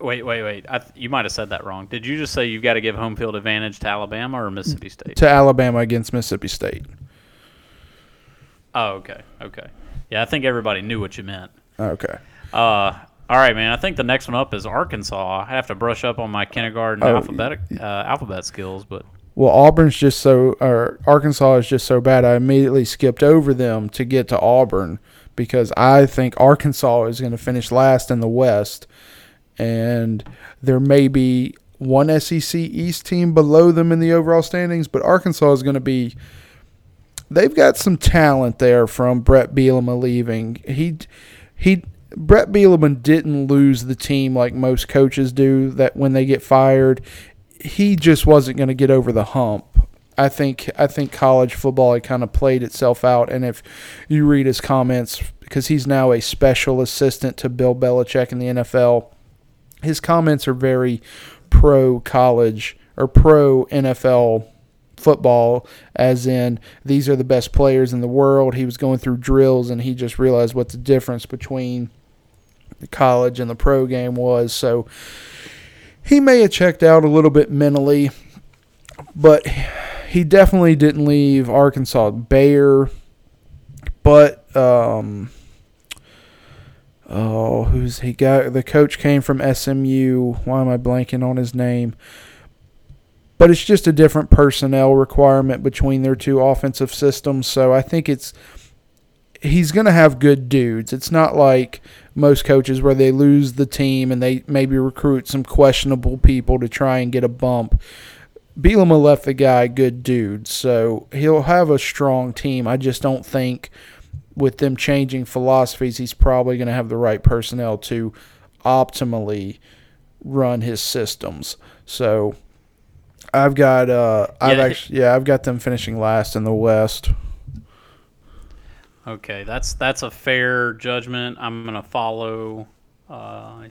Wait, wait, wait. I, th- you might have said that wrong. Did you just say you've got to give home field advantage to Alabama or Mississippi State? To Alabama against Mississippi State. Oh, okay, okay. Yeah, I think everybody knew what you meant. Okay. Uh, all right, man. I think the next one up is Arkansas. I have to brush up on my kindergarten Oh, alphabetic uh, alphabet skills, but Well, Auburn's just so, or Arkansas is just so bad. I immediately skipped over them to get to Auburn because I think Arkansas is going to finish last in the West, and there may be one SEC East team below them in the overall standings, but Arkansas is going to be. They've got some talent there from Brett Bielema leaving. He, he, Brett Bielema didn't lose the team like most coaches do. That when they get fired, he just wasn't going to get over the hump. I think I think college football had kind of played itself out, and if you read his comments, because he's now a special assistant to Bill Belichick in the NFL, his comments are very pro college or pro NFL football, as in these are the best players in the world. He was going through drills, and he just realized what the difference between the college and the pro game was. So he may have checked out a little bit mentally, but he definitely didn't leave Arkansas bare. But um, oh, who's he got? The coach came from SMU. Why am I blanking on his name? But it's just a different personnel requirement between their two offensive systems. So I think it's he's going to have good dudes. It's not like most coaches where they lose the team and they maybe recruit some questionable people to try and get a bump. Bielema left the guy good dude, so he'll have a strong team. I just don't think with them changing philosophies, he's probably going to have the right personnel to optimally run his systems. So I've got uh I've Yeah. actually yeah, I've got them finishing last in the West. okay, that's that's a fair judgment. I'm gonna follow uh,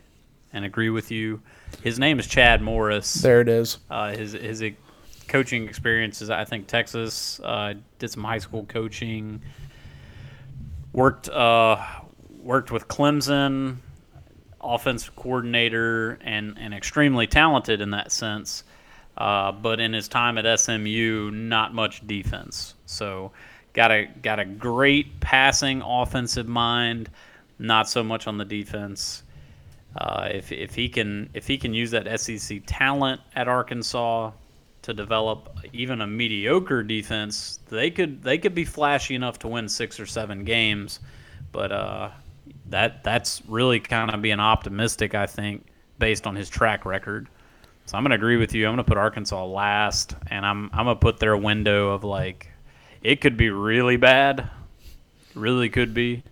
and agree with you. His name is Chad Morris. There it is. Uh, his his coaching experiences, I think Texas uh, did some high school coaching. Worked uh, worked with Clemson, offensive coordinator, and and extremely talented in that sense. Uh, but in his time at SMU, not much defense. So got a got a great passing offensive mind, not so much on the defense. Uh, if if he can if he can use that SEC talent at Arkansas to develop even a mediocre defense, they could they could be flashy enough to win six or seven games. But uh, that that's really kind of being optimistic, I think, based on his track record. So I'm gonna agree with you. I'm gonna put Arkansas last, and I'm I'm gonna put their window of like it could be really bad, really could be.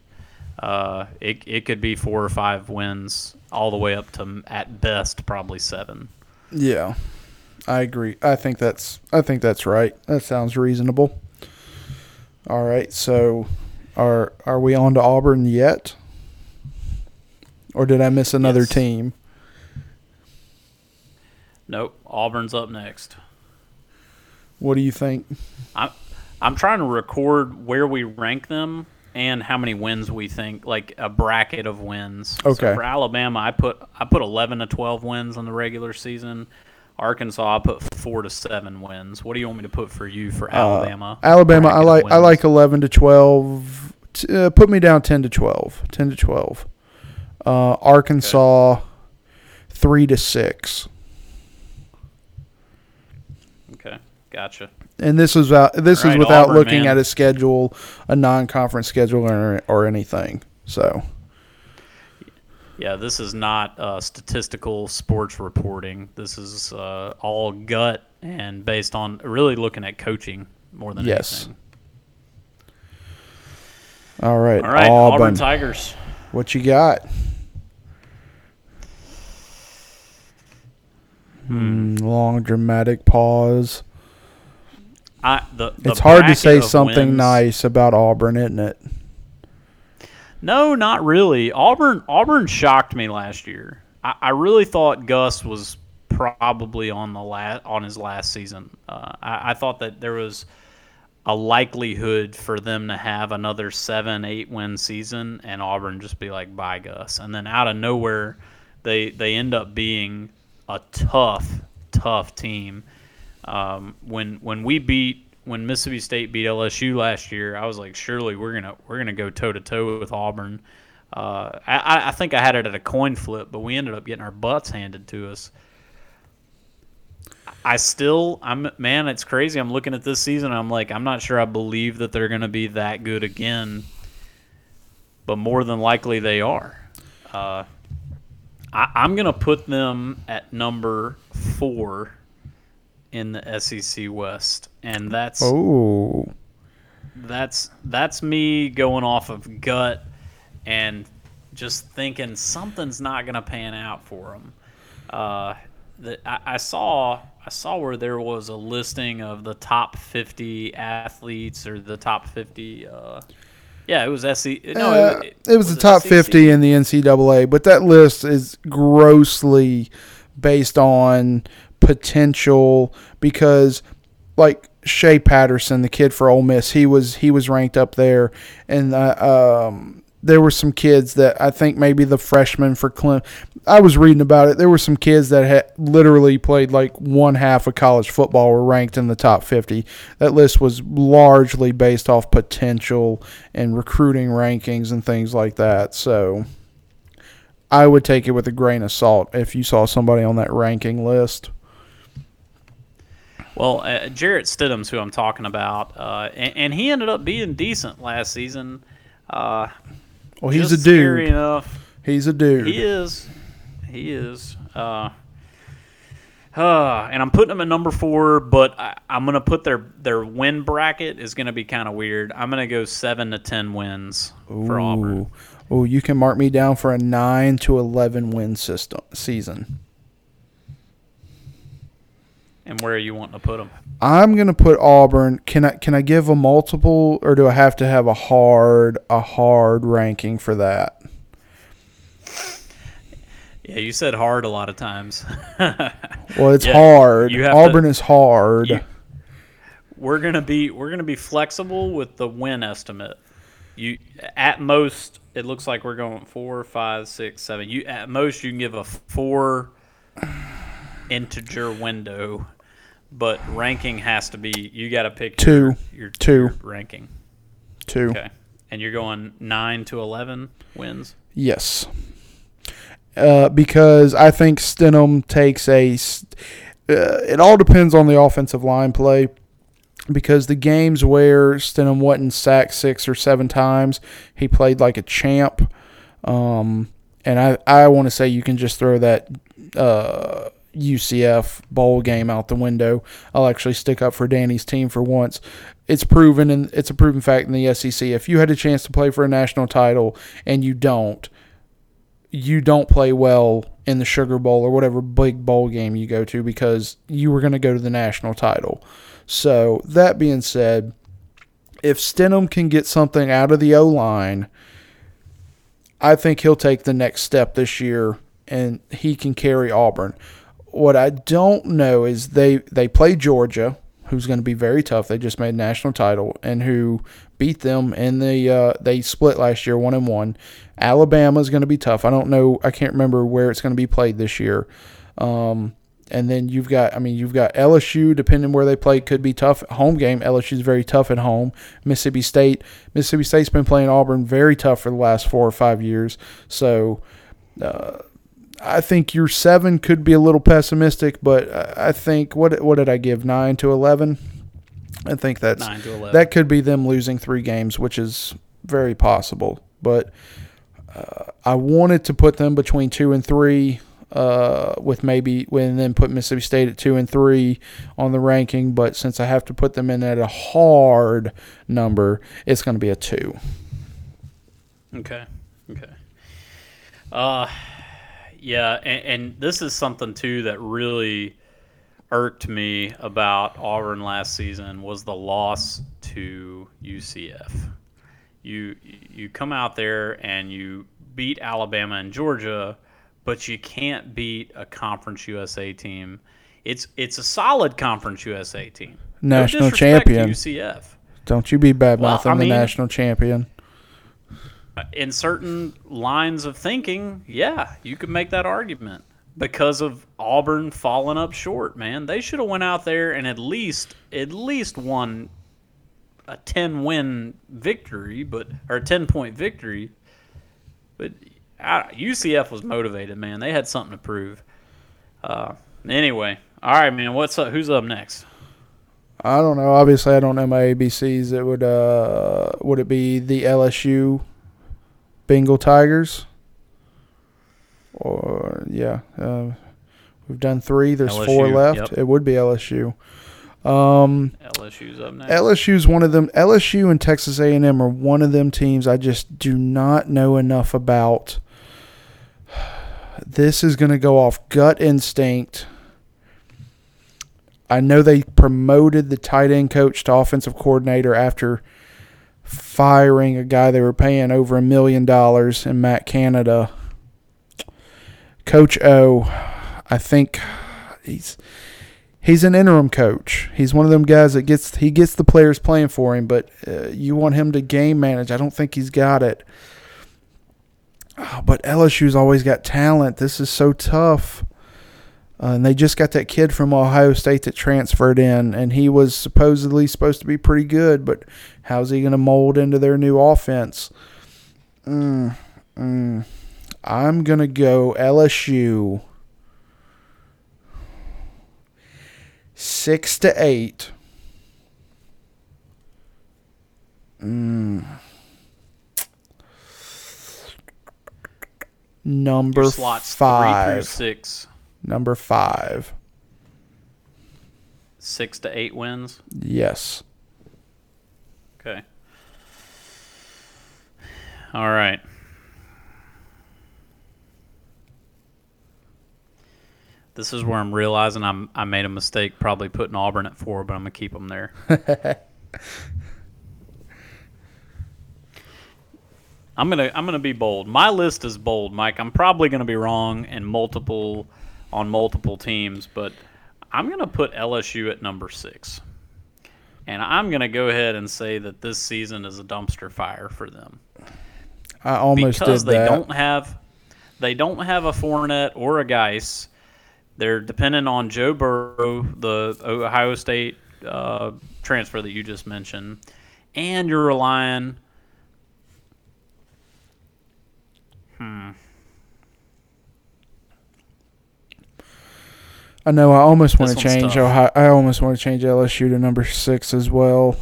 Uh, it it could be four or five wins, all the way up to at best probably seven. Yeah, I agree. I think that's I think that's right. That sounds reasonable. All right, so are are we on to Auburn yet? Or did I miss another Yes. team? Nope, Auburn's up next. What do you think? I'm trying to record where we rank them and how many wins we think, like a bracket of wins. Okay. So for Alabama, I put I put 11 to 12 wins on the regular season. Arkansas, I put four to seven wins. What do you want me to put for you for Alabama? Uh, Alabama, I like I like eleven to twelve. Uh, put me down ten to twelve. Ten to twelve. Uh, Arkansas, three to six. Okay, gotcha. And this is uh, this Right, is without Auburn, looking man. at a schedule, a non-conference schedule, or, or anything. So Yeah, this is not uh, statistical sports reporting. This is uh, all gut and based on really looking at coaching more than Yes. anything. all right, All right, Auburn. Auburn Tigers. what you got? Hmm, long dramatic pause. I, the, the It's hard to say something wins- nice about Auburn, isn't it? No, not really. Auburn Auburn shocked me last year. I, I really thought Gus was probably on the last on his last season. Uh, I, I thought that there was a likelihood for them to have another seven, eight win season, and Auburn just be like, "Bye, Gus," and then out of nowhere, they they end up being a tough, tough team. Um, when when we beat when Mississippi State beat LSU last year, I was like, surely we're gonna we're gonna go toe to toe with Auburn. Uh, I, I think I had it at a coin flip, but we ended up getting our butts handed to us. I still, I'm man, it's crazy. I'm looking at this season. I'm like, I'm not sure. I believe that they're going to be that good again, but more than likely they are. Uh, I, I'm going to put them at number four in the SEC West, and that's Oh, that's that's me going off of gut and just thinking something's not going to pan out for them. Uh, the, I, I saw I saw where there was a listing of the top 50 athletes or the top 50. Uh, yeah, it was SC. No, Uh, it, it was the it top SEC? 50 in the NCAA, but that list is grossly based on potential because, like Shea Patterson, the kid for Ole Miss, he was he was ranked up there, and uh, um, there were some kids that I think maybe the freshman for Clem. I was reading about it. There were some kids that had literally played like one half of college football were ranked in the top 50. That list was largely based off potential and recruiting rankings and things like that. So I would take it with a grain of salt if you saw somebody on that ranking list. Well, uh, Jarrett Stidham's who I'm talking about, uh, and, and he ended up being decent last season. Uh, Well, he's a dude. enough. He's a dude. He is. He is. Uh, uh, and I'm putting him at number four, but I, I'm going to put their their win bracket is going to be kind of weird. I'm going to go seven to ten wins for Auburn. Ooh. Ooh, you can mark me down for a 9 to 11 win system season. And where are you wanting to put them? I'm gonna put Auburn. Can I can I give a multiple, or do I have to have a hard a hard ranking for that? Yeah, you said hard a lot of times. Well, it's Yeah, hard. have to- Auburn is hard. You- we're gonna be we're gonna be flexible with the win estimate. You at most it looks like we're going four, five, six, seven. You at most you can give a four integer window, but ranking has to be you got to pick Two. your, your Two. your ranking. Two. Okay, and you're going nine to eleven wins. Yes. Uh, because I think Stidham takes a. Uh, it all depends on the offensive line play. Because the games where Stidham wasn't sacked six or seven times, he played like a champ. Um, and I, I want to say you can just throw that. Uh, UCF bowl game out the window. I'll actually stick up for Danny's team for once. It's proven and it's a proven fact in the SEC. If you had a chance to play for a national title and you don't, you don't play well in the Sugar Bowl or whatever big bowl game you go to because you were going to go to the national title. So, that being said, if Stidham can get something out of the O line, I think he'll take the next step this year and he can carry Auburn. What I don't know is they they play Georgia, who's going to be very tough. They just made national title and who beat them in the uh, they split last year one and one. Alabama is going to be tough. I don't know. I can't remember where it's going to be played this year. Um, and then you've got, I mean, you've got LSU, depending where they play, could be tough. Home game, LSU is very tough at home. Mississippi State, Mississippi State's been playing Auburn very tough for the last four or five years. So uh, I think your seven could be a little pessimistic, but I think what what did I give nine to eleven? I think that's Nine to 11. that could be them losing three games, which is very possible. But uh, I wanted to put them between two and three, uh, with maybe and then put Mississippi State at two and three on the ranking. But since I have to put them in at a hard number, it's going to be a two. Okay. Okay. Uh, yeah, and, and this is something too that really irked me about Auburn last season was the loss to UCF. You you come out there and you beat Alabama and Georgia, but you can't beat a Conference USA team. It's it's a solid Conference USA team. National champion. UCF. Don't you be bad Well, mouthing the mean- national champion. In certain lines of thinking, yeah, you could make that argument because of Auburn falling up short. Man, they should have went out there and at least at least won a ten win victory, but or a ten point victory. But I, UCF was motivated, man. They had something to prove. Uh, anyway, all right, man. What's up? Who's up next? I don't know. Obviously, I don't know my ABCs. It would uh, would it be the LSU Bengal Tigers? Or yeah, uh, we've done three. There's four left. yep. It would be LSU. Um, LSU's up next. LSU's one of them. LSU and Texas A&M are one of them teams I just do not know enough about. This is going to go off gut instinct. I know they promoted the tight end coach to offensive coordinator after firing a guy they were paying over a million dollars in Matt Canada. Coach O, I think he's he's an interim coach. He's one of them guys that gets he gets the players playing for him, but uh, you want him to game manage. I don't think he's got it. Oh, but LSU's always got talent. This is so tough. Uh, and they just got that kid from Ohio State that transferred in, and he was supposedly supposed to be pretty good, but how's he going to mold into their new offense? Mm, mm. I'm going to go LSU. Six to eight. Mm. Number Your slots three five. through six, Number five. six to eight wins. Yes. Okay. All right. This is where I'm realizing I'm I made a mistake probably putting Auburn at four, but I'm gonna keep them there. I'm gonna I'm gonna be bold. My list is bold, Mike. I'm probably gonna be wrong in multiple on multiple teams, but I'm gonna put LSU at number six. And I'm going to go ahead and say that this season is a dumpster fire for them I almost because did they that. don't have they don't have a Fournette or a Guice. They're dependent on Joe Burrow, the Ohio State uh, transfer that you just mentioned, and you're relying. I know. I almost want to change. Ohio, I almost want to change LSU to number six as well.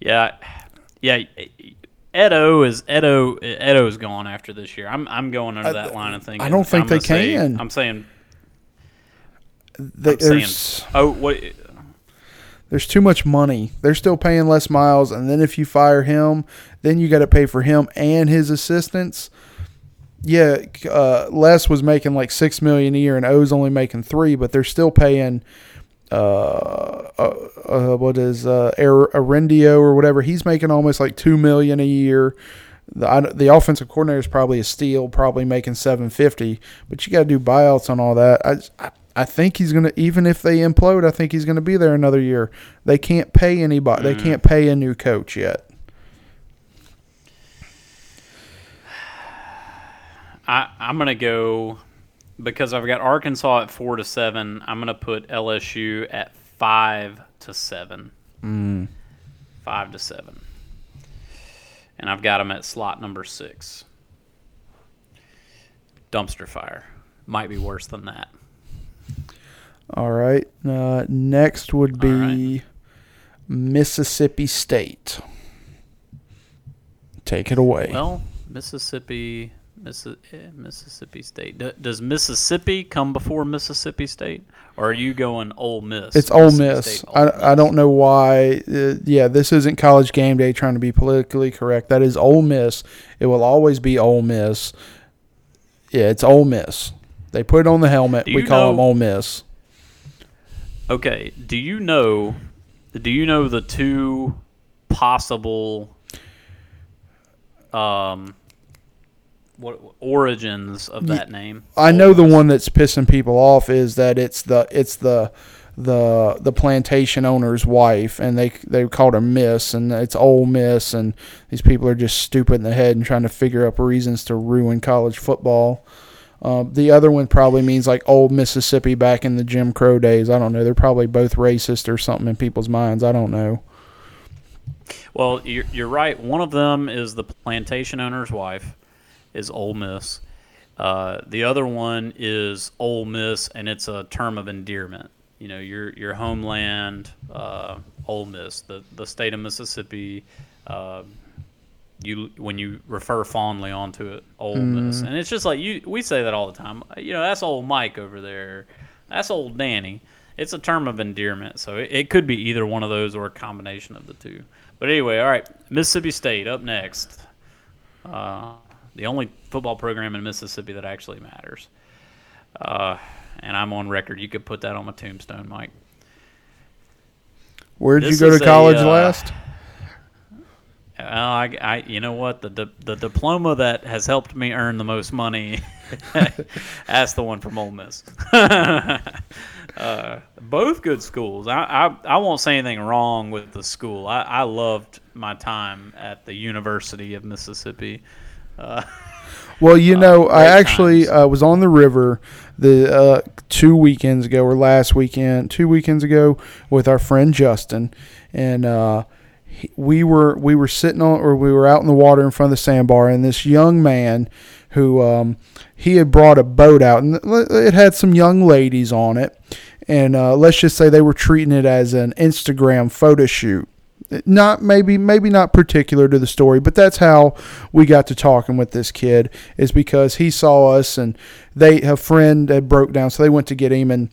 Yeah, yeah. Edo is Edo. Edo's gone after this year. I'm I'm going under that line of thinking. I don't think I'm they gonna say- can. I'm saying. They- I'm saying. there's Oh, what? there's too much money. They're still paying Les Miles, and then if you fire him, then you got to pay for him and his assistants. Yeah, uh, Les was making like six million a year, and O's only making three, but they're still paying. Uh, uh, uh, what is uh, Ar- Arendio or whatever? He's making almost like two million a year. The I, the offensive coordinator is probably a steal, probably making seven fifty. But you got to do buyouts on all that. I, I I think he's gonna even if they implode, I think he's gonna be there another year. They can't pay anybody. They can't pay a new coach yet. I I'm gonna go because I've got Arkansas at four to seven. I'm gonna put LSU at five to seven. Mm. Five to seven, and I've got them at slot number six. Dumpster fire might be worse than that. All right. Uh, next would be Mississippi State. Take it away. Well, Mississippi, Missi- Mississippi State. Does Mississippi come before Mississippi State, or are you going Ole Miss? it's Ole Miss. State, Ole I, I don't know why. Uh, yeah, this isn't college game day trying to be politically correct. That is Ole Miss. It will always be Ole Miss. Yeah, it's Ole Miss. They put it on the helmet. We call know- them Ole Miss. Okay. Do you know? Do you know the two possible um what origins of that name? I know the one that's pissing people off is that it's the it's the the the plantation owner's wife, and they they called her Miss, and it's Ole Miss, and these people are just stupid in the head and trying to figure up reasons to ruin college football. Um, the other one probably means like old Mississippi back in the Jim Crow days. I don't know. They're probably both racist or something in people's minds. I don't know. Well, you're, you're right. One of them is the plantation owner's wife, is Ole Miss. Uh, the other one is Ole Miss, and it's a term of endearment. You know, your your homeland, uh, Ole Miss, the the state of Mississippi. Uh, you when you refer fondly onto it, Ole Miss, and it's just like you we say that all the time. You know, that's old Mike over there. That's old Danny. It's a term of endearment, so it, it could be either one of those or a combination of the two. But anyway, all right, Mississippi State up next. Uh, the only football program in Mississippi that actually matters. Uh, and I'm on record. You could put that on my tombstone, Mike. Where'd This you go to a, college uh, last? Well, I, I, you know what the, the the diploma that has helped me earn the most money, that's the one from Ole Miss. uh, both good schools. I, I I won't say anything wrong with the school. I, I loved my time at the University of Mississippi. Uh, Well, you know, I actually uh, was on the river the uh, two weekends ago or last weekend, two weekends ago with our friend Justin, and uh, he, we were we were sitting on or we were out in the water in front of the sandbar, and this young man who um, he had brought a boat out, and it had some young ladies on it, and uh, let's just say they were treating it as an Instagram photo shoot not maybe maybe not particular to the story but that's how we got to talking with this kid is because he saw us and they a friend had broke down so they went to get him and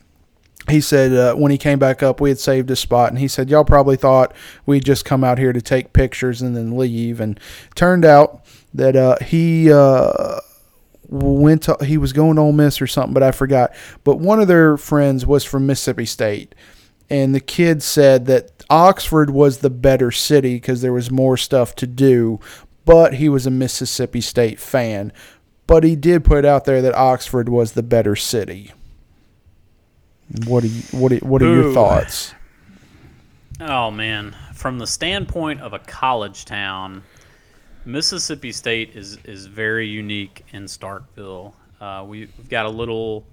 he said uh, when he came back up we had saved a spot and he said y'all probably thought we'd just come out here to take pictures and then leave and turned out that uh, he uh, went to he was going to Ole Miss or something but I forgot. But one of their friends was from Mississippi State and the kid said that Oxford was the better city because there was more stuff to do, but he was a Mississippi State fan. But he did put out there that Oxford was the better city. What are you, what are, what are your thoughts? Oh man, from the standpoint of a college town, Mississippi State is is very unique in Starkville. Uh, we- we've got a little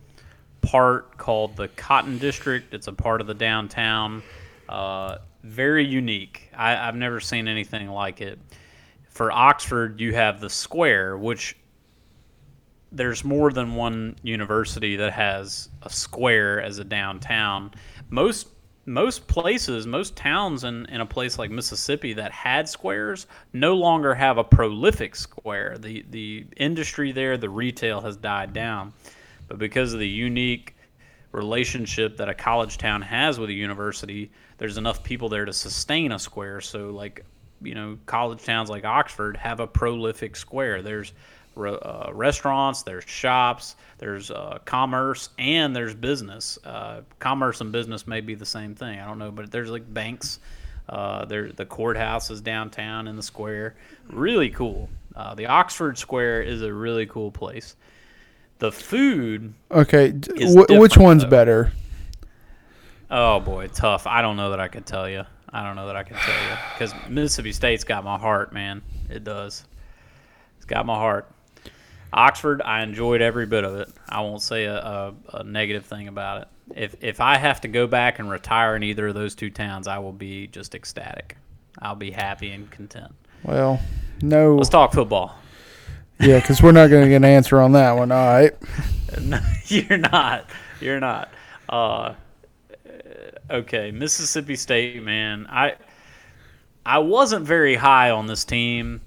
part called the Cotton District. It's a part of the downtown. Uh, very unique. I, I've never seen anything like it. For Oxford, you have the square, which there's more than one university that has a square as a downtown. Most most places, most towns in, in a place like Mississippi that had squares no longer have a prolific square. The the industry there, the retail has died down. But because of the unique relationship that a college town has with a university, there's enough people there to sustain a square. So like, you know, college towns like Oxford have a prolific square. There's uh, restaurants, there's shops, there's uh, commerce, and there's business. Uh, commerce and business may be the same thing. I don't know, but there's like banks. Uh, there, the courthouse is downtown in the square. Really cool. Uh, the Oxford Square is a really cool place. The food. Okay, w- which one's though. better? Oh boy, tough. I don't know that I could tell you. I don't know that I can tell you because Mississippi State's got my heart, man. It does. It's got my heart. Oxford, I enjoyed every bit of it. I won't say a, a, a, negative thing about it. If if I have to go back and retire in either of those two towns, I will be just ecstatic. I'll be happy and content. Well, no. Let's talk football. Yeah, because we're not going to get an answer on that one. All right. no, you're not. You're not. Uh, okay, Mississippi State, man. I I wasn't very high on this team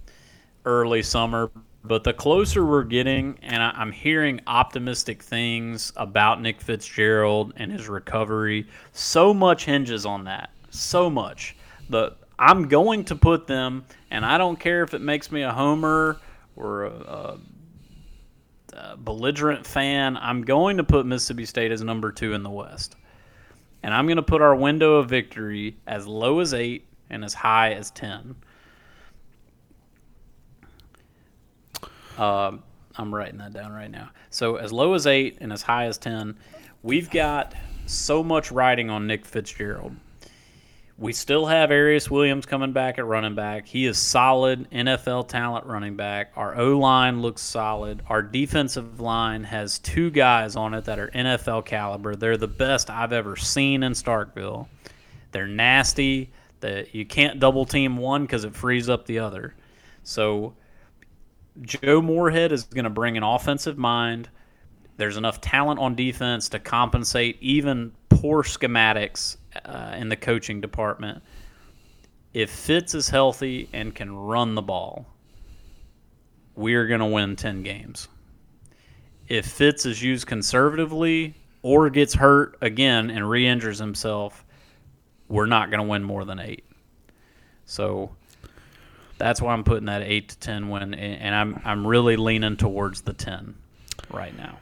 early summer but the closer we're getting, and I, am hearing optimistic things about Nick Fitzgerald and his recovery, so much hinges on that. So much. The I'm going to put them, and I don't care if it makes me a homer or a, a, a belligerent fan. I'm going to put Mississippi State as number two in the West, and I'm going to put our window of victory as low as eight and as high as ten. Uh, I'm writing that down right now. So as low as eight and as high as ten, we've got so much riding on Nick Fitzgerald. We still have Aeris Williams coming back at running back. He is solid NFL talent running back. Our O line looks solid. Our defensive line has two guys on it that are NFL caliber. They're the best I've ever seen in Starkville. They're nasty. That you can't double team one because it frees up the other. So Joe Moorhead is going to bring an offensive mind. There's enough talent on defense to compensate even poor schematics uh, in the coaching department. If Fitz is healthy and can run the ball, we're going to win 10 games. If Fitz is used conservatively or gets hurt again and re injures himself, we're not going to win more than eight. So that's why I'm putting that eight to ten win, and I'm I'm really leaning towards the ten right now.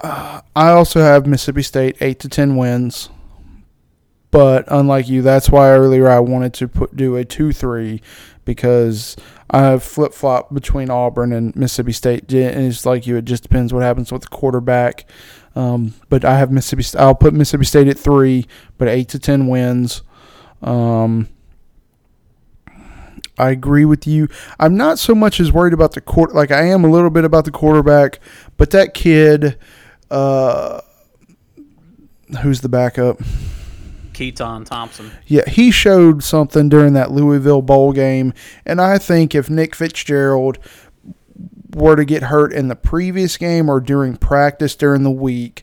Uh, I also have Mississippi State eight to ten wins, but unlike you, that's why earlier I wanted to put do a two three because I flip flop between Auburn and Mississippi State. And it's like you, it just depends what happens with the quarterback. Um, but I have Mississippi. I'll put Mississippi State at three, but eight to ten wins. Um, I agree with you. I'm not so much as worried about the court. Like I am a little bit about the quarterback, but that kid, uh, who's the backup? Keytaon Thompson. Yeah, he showed something during that Louisville bowl game, and I think if Nick Fitzgerald were to get hurt in the previous game or during practice during the week,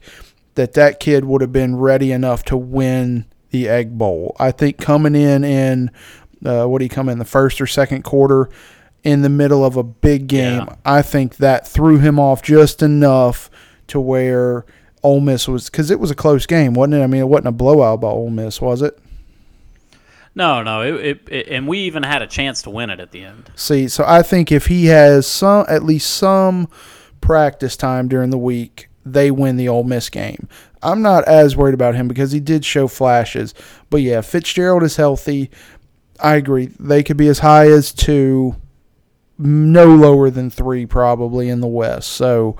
that that kid would have been ready enough to win the Egg Bowl. I think coming in in uh, what do you come in the first or second quarter in the middle of a big game. Yeah. I think that threw him off just enough to where Ole Miss was because it was a close game, wasn't it? I mean, it wasn't a blowout by Ole Miss, was it? No, no, it, it, it, and we even had a chance to win it at the end. See, so I think if he has some, at least some practice time during the week, they win the Ole Miss game. I'm not as worried about him because he did show flashes. But yeah, Fitzgerald is healthy. I agree. They could be as high as two, no lower than three, probably in the West. So,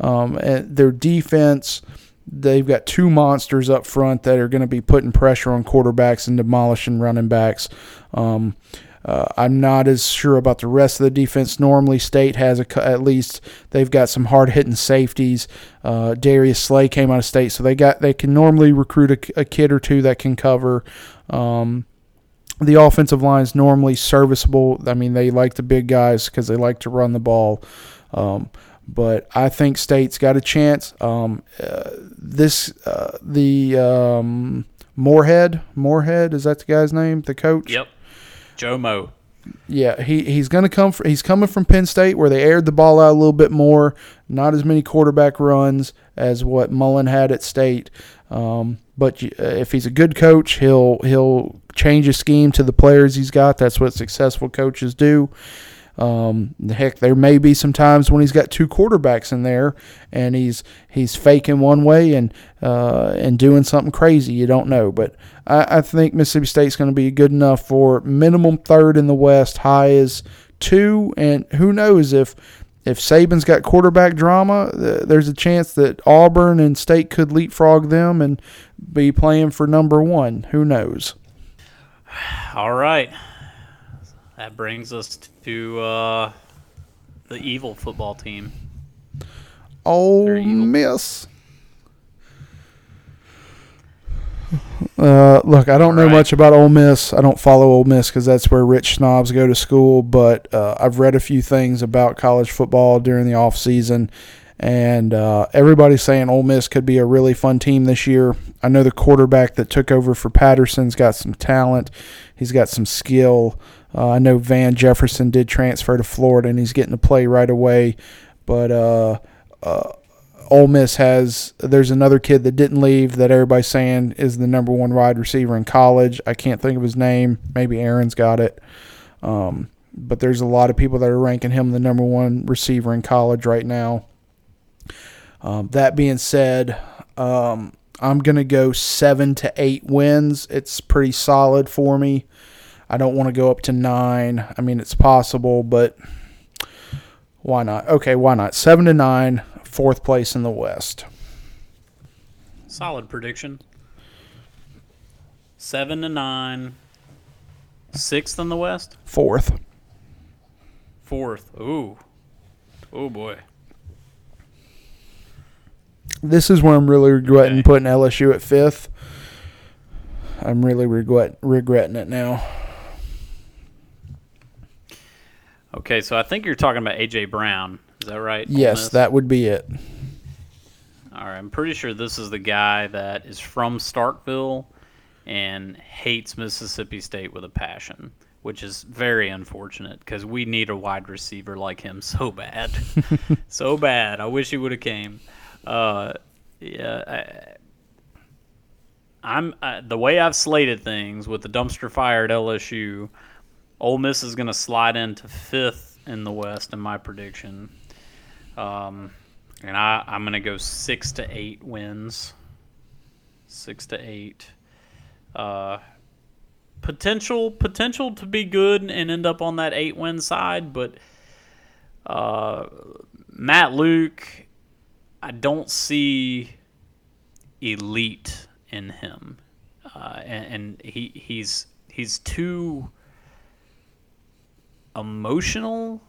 um, their defense, they've got two monsters up front that are going to be putting pressure on quarterbacks and demolishing running backs. Um, uh, I'm not as sure about the rest of the defense. Normally, State has a, at least they've got some hard hitting safeties. Uh, Darius Slay came out of State, so they got they can normally recruit a, a kid or two that can cover. Um, the offensive line is normally serviceable. I mean, they like the big guys because they like to run the ball. Um, but I think State's got a chance. Um, uh, this uh, the um, Moorhead. Moorhead is that the guy's name? The coach. Yep. Joe Mo. Yeah, he he's gonna come. Fr- he's coming from Penn State, where they aired the ball out a little bit more. Not as many quarterback runs as what Mullen had at State. Um, but uh, if he's a good coach, he'll he'll change his scheme to the players he's got. That's what successful coaches do. Um, heck, there may be some times when he's got two quarterbacks in there, and he's he's faking one way and uh, and doing something crazy. You don't know, but I, I think Mississippi State's going to be good enough for minimum third in the West, high as two, and who knows if if Saban's got quarterback drama, there's a chance that Auburn and State could leapfrog them and be playing for number one. Who knows? All right. That brings us to uh, the evil football team. Evil. Miss. Uh, look, I don't know Right. much about Ole Miss. I don't follow Ole Miss because that's where rich snobs go to school. But uh, I've read a few things about college football during the off season, and uh, everybody's saying Ole Miss could be a really fun team this year. I know the quarterback that took over for Patterson's got some talent. He's got some skill. Uh, I know Van Jefferson did transfer to Florida, and he's getting to play right away. But uh, uh, Ole Miss has there's another kid that didn't leave that everybody's saying is the number one wide receiver in college. I can't think of his name. Maybe Aaron's got it. Um, but there's a lot of people that are ranking him the number one receiver in college right now. Um, that being said, um, I'm gonna go seven to eight wins. It's pretty solid for me. I don't want to go up to nine. I mean, it's possible, but why not? Okay, why not? Seven to nine, fourth place in the West. Solid prediction. Seven to nine. Sixth in the West. Fourth. Fourth. Ooh. Oh boy. This is where I'm really regretting Okay. putting LSU at fifth. I'm really regret regretting it now. Okay, so I think you're talking about AJ Brown. Is that right? Yes, that would be it. All right, I'm pretty sure this is the guy that is from Starkville and hates Mississippi State with a passion, which is very unfortunate because we need a wide receiver like him so bad, so bad. I wish he would have came. Uh, yeah, I, I'm uh, the way I've slated things with the dumpster fire at LSU. Ole Miss is going to slide into fifth in the West in my prediction. Um, and I, I'm going to go six to eight wins. Six to eight. Uh, potential potential to be good and end up on that eight win side, but uh, Matt Luke, I don't see elite in him, uh, and, and he he's he's too emotional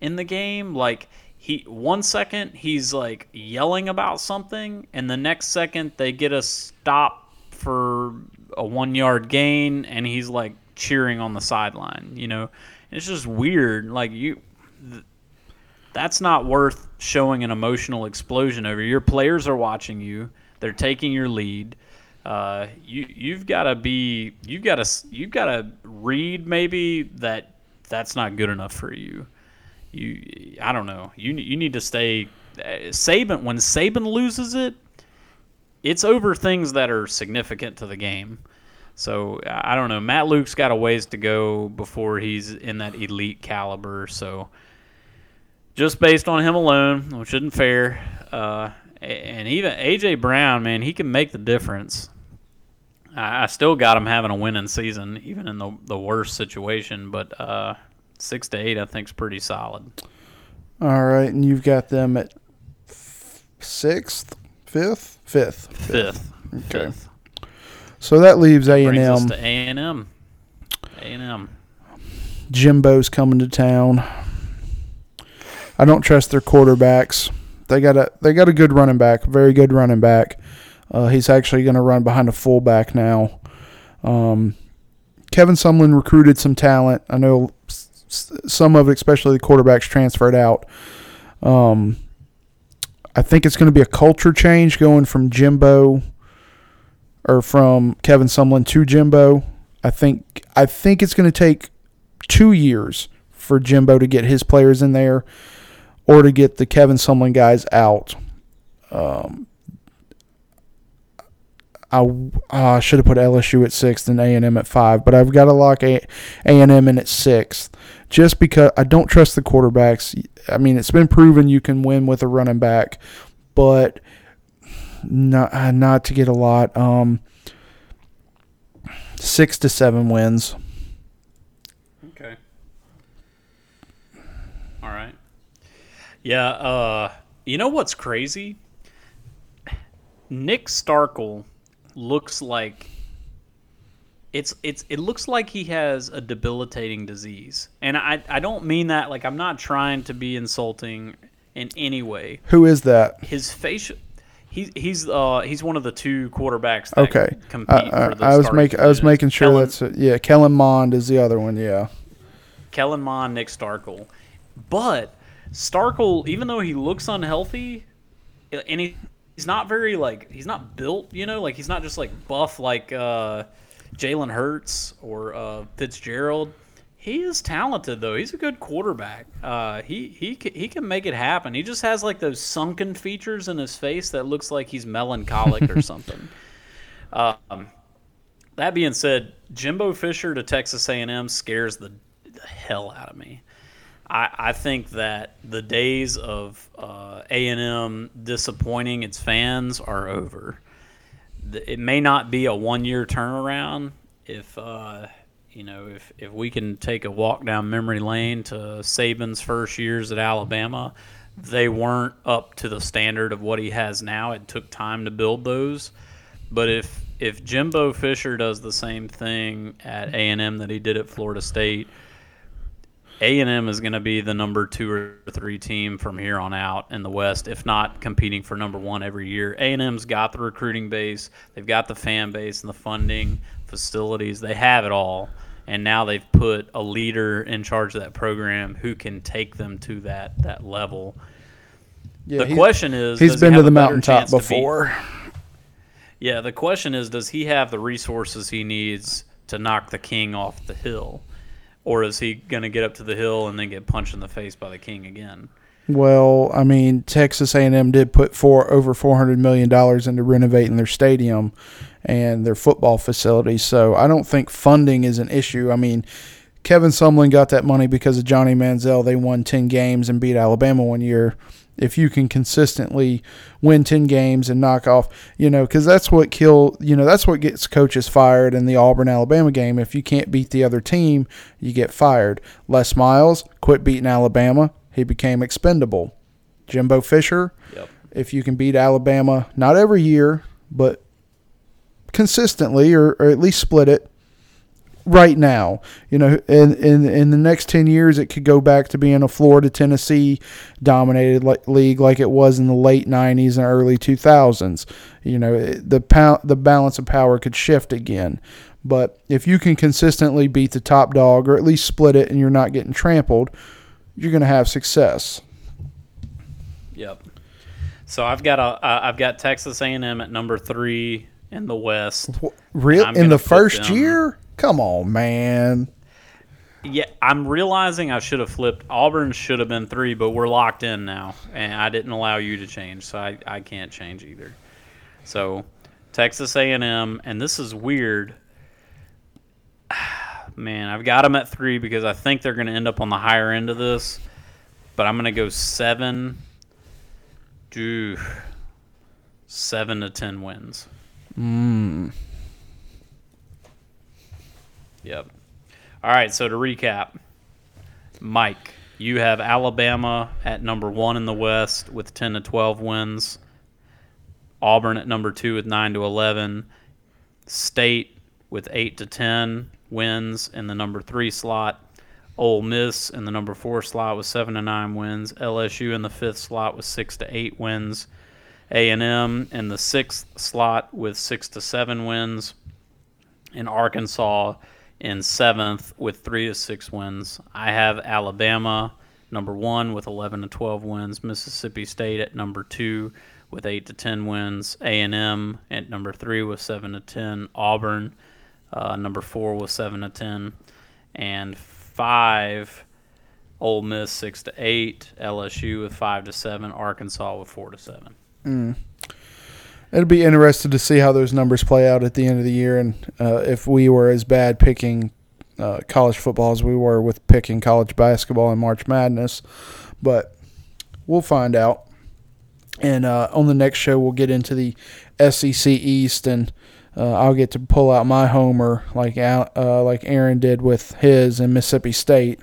in the game. Like he one second he's like yelling about something, and the next second they get a stop for a one yard gain, and he's like cheering on the sideline. You know, it's just weird. Like you. Th- that's not worth showing an emotional explosion over. Your players are watching you. They're taking your lead. Uh, you you've got to be you've got to you've got to read maybe that that's not good enough for you. You I don't know. You you need to stay uh, Saban when Saban loses it, it's over things that are significant to the game. So I don't know. Matt Luke's got a ways to go before he's in that elite caliber. So just based on him alone, which isn't fair. Uh, and even AJ Brown, man, he can make the difference. I, I still got them having a winning season, even in the the worst situation. But uh, six to eight, I think, is pretty solid. All right, and you've got them at sixth, fifth, fifth. Fifth. Okay. Fifth. So that leaves A and M. A and M. A and M. Jimbo's coming to town. I don't trust their quarterbacks. They got a they got a good running back, very good running back. Uh, he's actually going to run behind a fullback now. Um, Kevin Sumlin recruited some talent. I know some of it, especially the quarterbacks, transferred out. Um, I think it's going to be a culture change going from Jimbo, or from Kevin Sumlin to Jimbo. I think I think it's going to take two years for Jimbo to get his players in there, or to get the Kevin Sumlin guys out. Um, I uh, should have put LSU at sixth and A and M at five, but I've got to lock A and M in at sixth, just because I don't trust the quarterbacks. I mean, it's been proven you can win with a running back, but not uh, not to get a lot. Um, six to seven wins. Okay. All right. Yeah. Uh, you know what's crazy? Nick Starkel looks like it's it's it looks like he has a debilitating disease. And I I don't mean that like I'm not trying to be insulting in any way. Who is that? His facial He's he's uh he's one of the two quarterbacks that Okay, compete I, for the I, I was making I was making sure Kellen- that's it. yeah. Kellen Mond is the other one. Yeah. Kellen Mond, Nick Starkel. But Starkel, even though he looks unhealthy, and he, he's not very like he's not built, you know, like he's not just like buff like uh, Jalen Hurts or uh, Fitzgerald. He is talented though. He's a good quarterback. Uh, he he ca- he can make it happen. He just has like those sunken features in his face that looks like he's melancholic or something. Um, that being said, Jimbo Fisher to Texas A&M scares the, the hell out of me. I, I think that the days of uh, A&M disappointing its fans are over. It may not be a one-year turnaround if uh, you know if, if we can take a walk down memory lane to Saban's first years at Alabama. They weren't up to the standard of what he has now. It took time to build those. But if if Jimbo Fisher does the same thing at A and M that he did at Florida State, A and M is going to be the number two or three team from here on out in the West, if not competing for number one every year. A and M's got the recruiting base, they've got the fan base and the funding, facilities, they have it all, and now they've put a leader in charge of that program who can take them to that that level. Yeah. the question is, he's does he been to the mountaintop before. yeah, the question is does he have the resources he needs to knock the king off the hill? Or is he going to get up to the hill and then get punched in the face by the king again? Well, I mean, Texas A&M did put four over four hundred million dollars into renovating their stadium and their football facility, So I don't think funding is an issue. I mean, Kevin Sumlin got that money because of Johnny Manziel. They won ten games and beat Alabama one year. If you can consistently win ten games and knock off, you know, because that's what kill, you know, that's what gets coaches fired in the Auburn Alabama game. If you can't beat the other team, you get fired. Les Miles quit beating Alabama. He became expendable. Jimbo Fisher, Yep. if you can beat Alabama, not every year, but consistently or, or at least split it right now. You know, in, in in the next 10 years it could go back to being a Florida Tennessee dominated li- league like it was in the late 90s and early 2000s. You know, the pow- the balance of power could shift again. But if you can consistently beat the top dog or at least split it and you're not getting trampled, you're going to have success. Yep. So I've got a uh, I've got Texas A&M at number three in the West. Real I'm in the first them- year? Come on, man. Yeah, I'm realizing I should have flipped. Auburn should have been three, but we're locked in now, and I didn't allow you to change, so I, I can't change either. So Texas A&M, and this is weird. Man, I've got them at three because I think they're going to end up on the higher end of this, but I'm going to go seven. Do seven to ten wins. Mm. Yep. All right, so to recap, Mike, you have Alabama at number one in the West with 10 to 12 wins, Auburn at number two with 9 to 11, State with 8 to 10 wins in the number three slot, Ole Miss in the number four slot with 7 to 9 wins, LSU in the fifth slot with 6 to 8 wins, A&M in the sixth slot with 6 to 7 wins, and Arkansas in seventh with three to six wins. I have Alabama number one with 11 to 12 wins, Mississippi State at number two with eight to ten wins. A and M at number three with seven to ten. Auburn, uh, number four with seven to ten, and five. Ole Miss six to eight. LSU with five to seven. Arkansas with four to seven. Mm. It'll be interesting to see how those numbers play out at the end of the year, and uh, if we were as bad picking uh, college football as we were with picking college basketball and March Madness. But we'll find out. And uh, on the next show, we'll get into the SEC East, and uh, I'll get to pull out my homer like uh, like Aaron did with his in Mississippi State.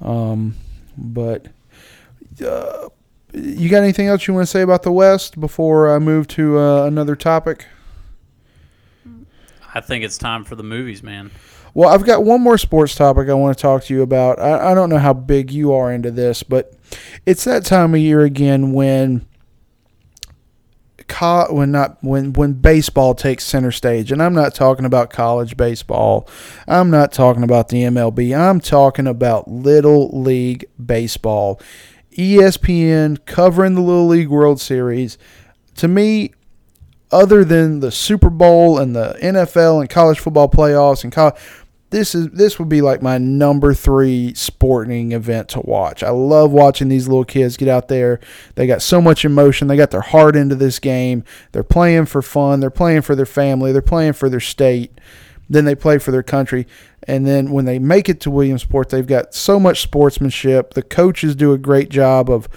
Um, but uh, you got anything else you want to say about the West before I move to uh, another topic? I think it's time for the movies, man. Well, I've got one more sports topic I want to talk to you about. I, I don't know how big you are into this, but it's that time of year again when co- when not when when baseball takes center stage and I'm not talking about college baseball. I'm not talking about the MLB. I'm talking about little league baseball. ESPN covering the Little League World Series. To me, other than the Super Bowl and the NFL and college football playoffs and college, this is this would be like my number three sporting event to watch. I love watching these little kids get out there. They got so much emotion. They got their heart into this game. They're playing for fun. They're playing for their family. They're playing for their state. Then they play for their country. And then when they make it to Williamsport, they've got so much sportsmanship. The coaches do a great job of,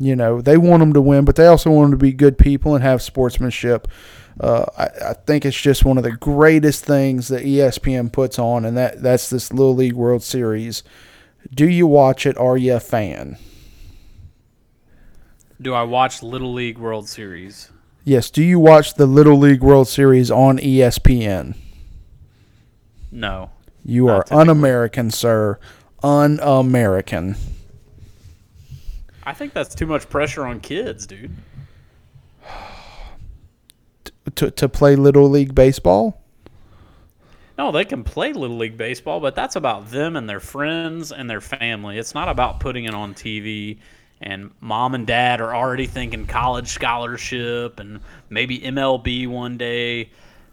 you know, they want them to win, but they also want them to be good people and have sportsmanship. Uh, I, I, think it's just one of the greatest things that ESPN puts on, and that, that's this Little League World Series. Do you watch it? Are you a fan? Do I watch Little League World Series? Yes. Do you watch the Little League World Series on ESPN? No. You are un American, sir. Un American. I think that's too much pressure on kids, dude to to play little league baseball? No, they can play little league baseball, but that's about them and their friends and their family. It's not about putting it on TV and mom and dad are already thinking college scholarship and maybe MLB one day.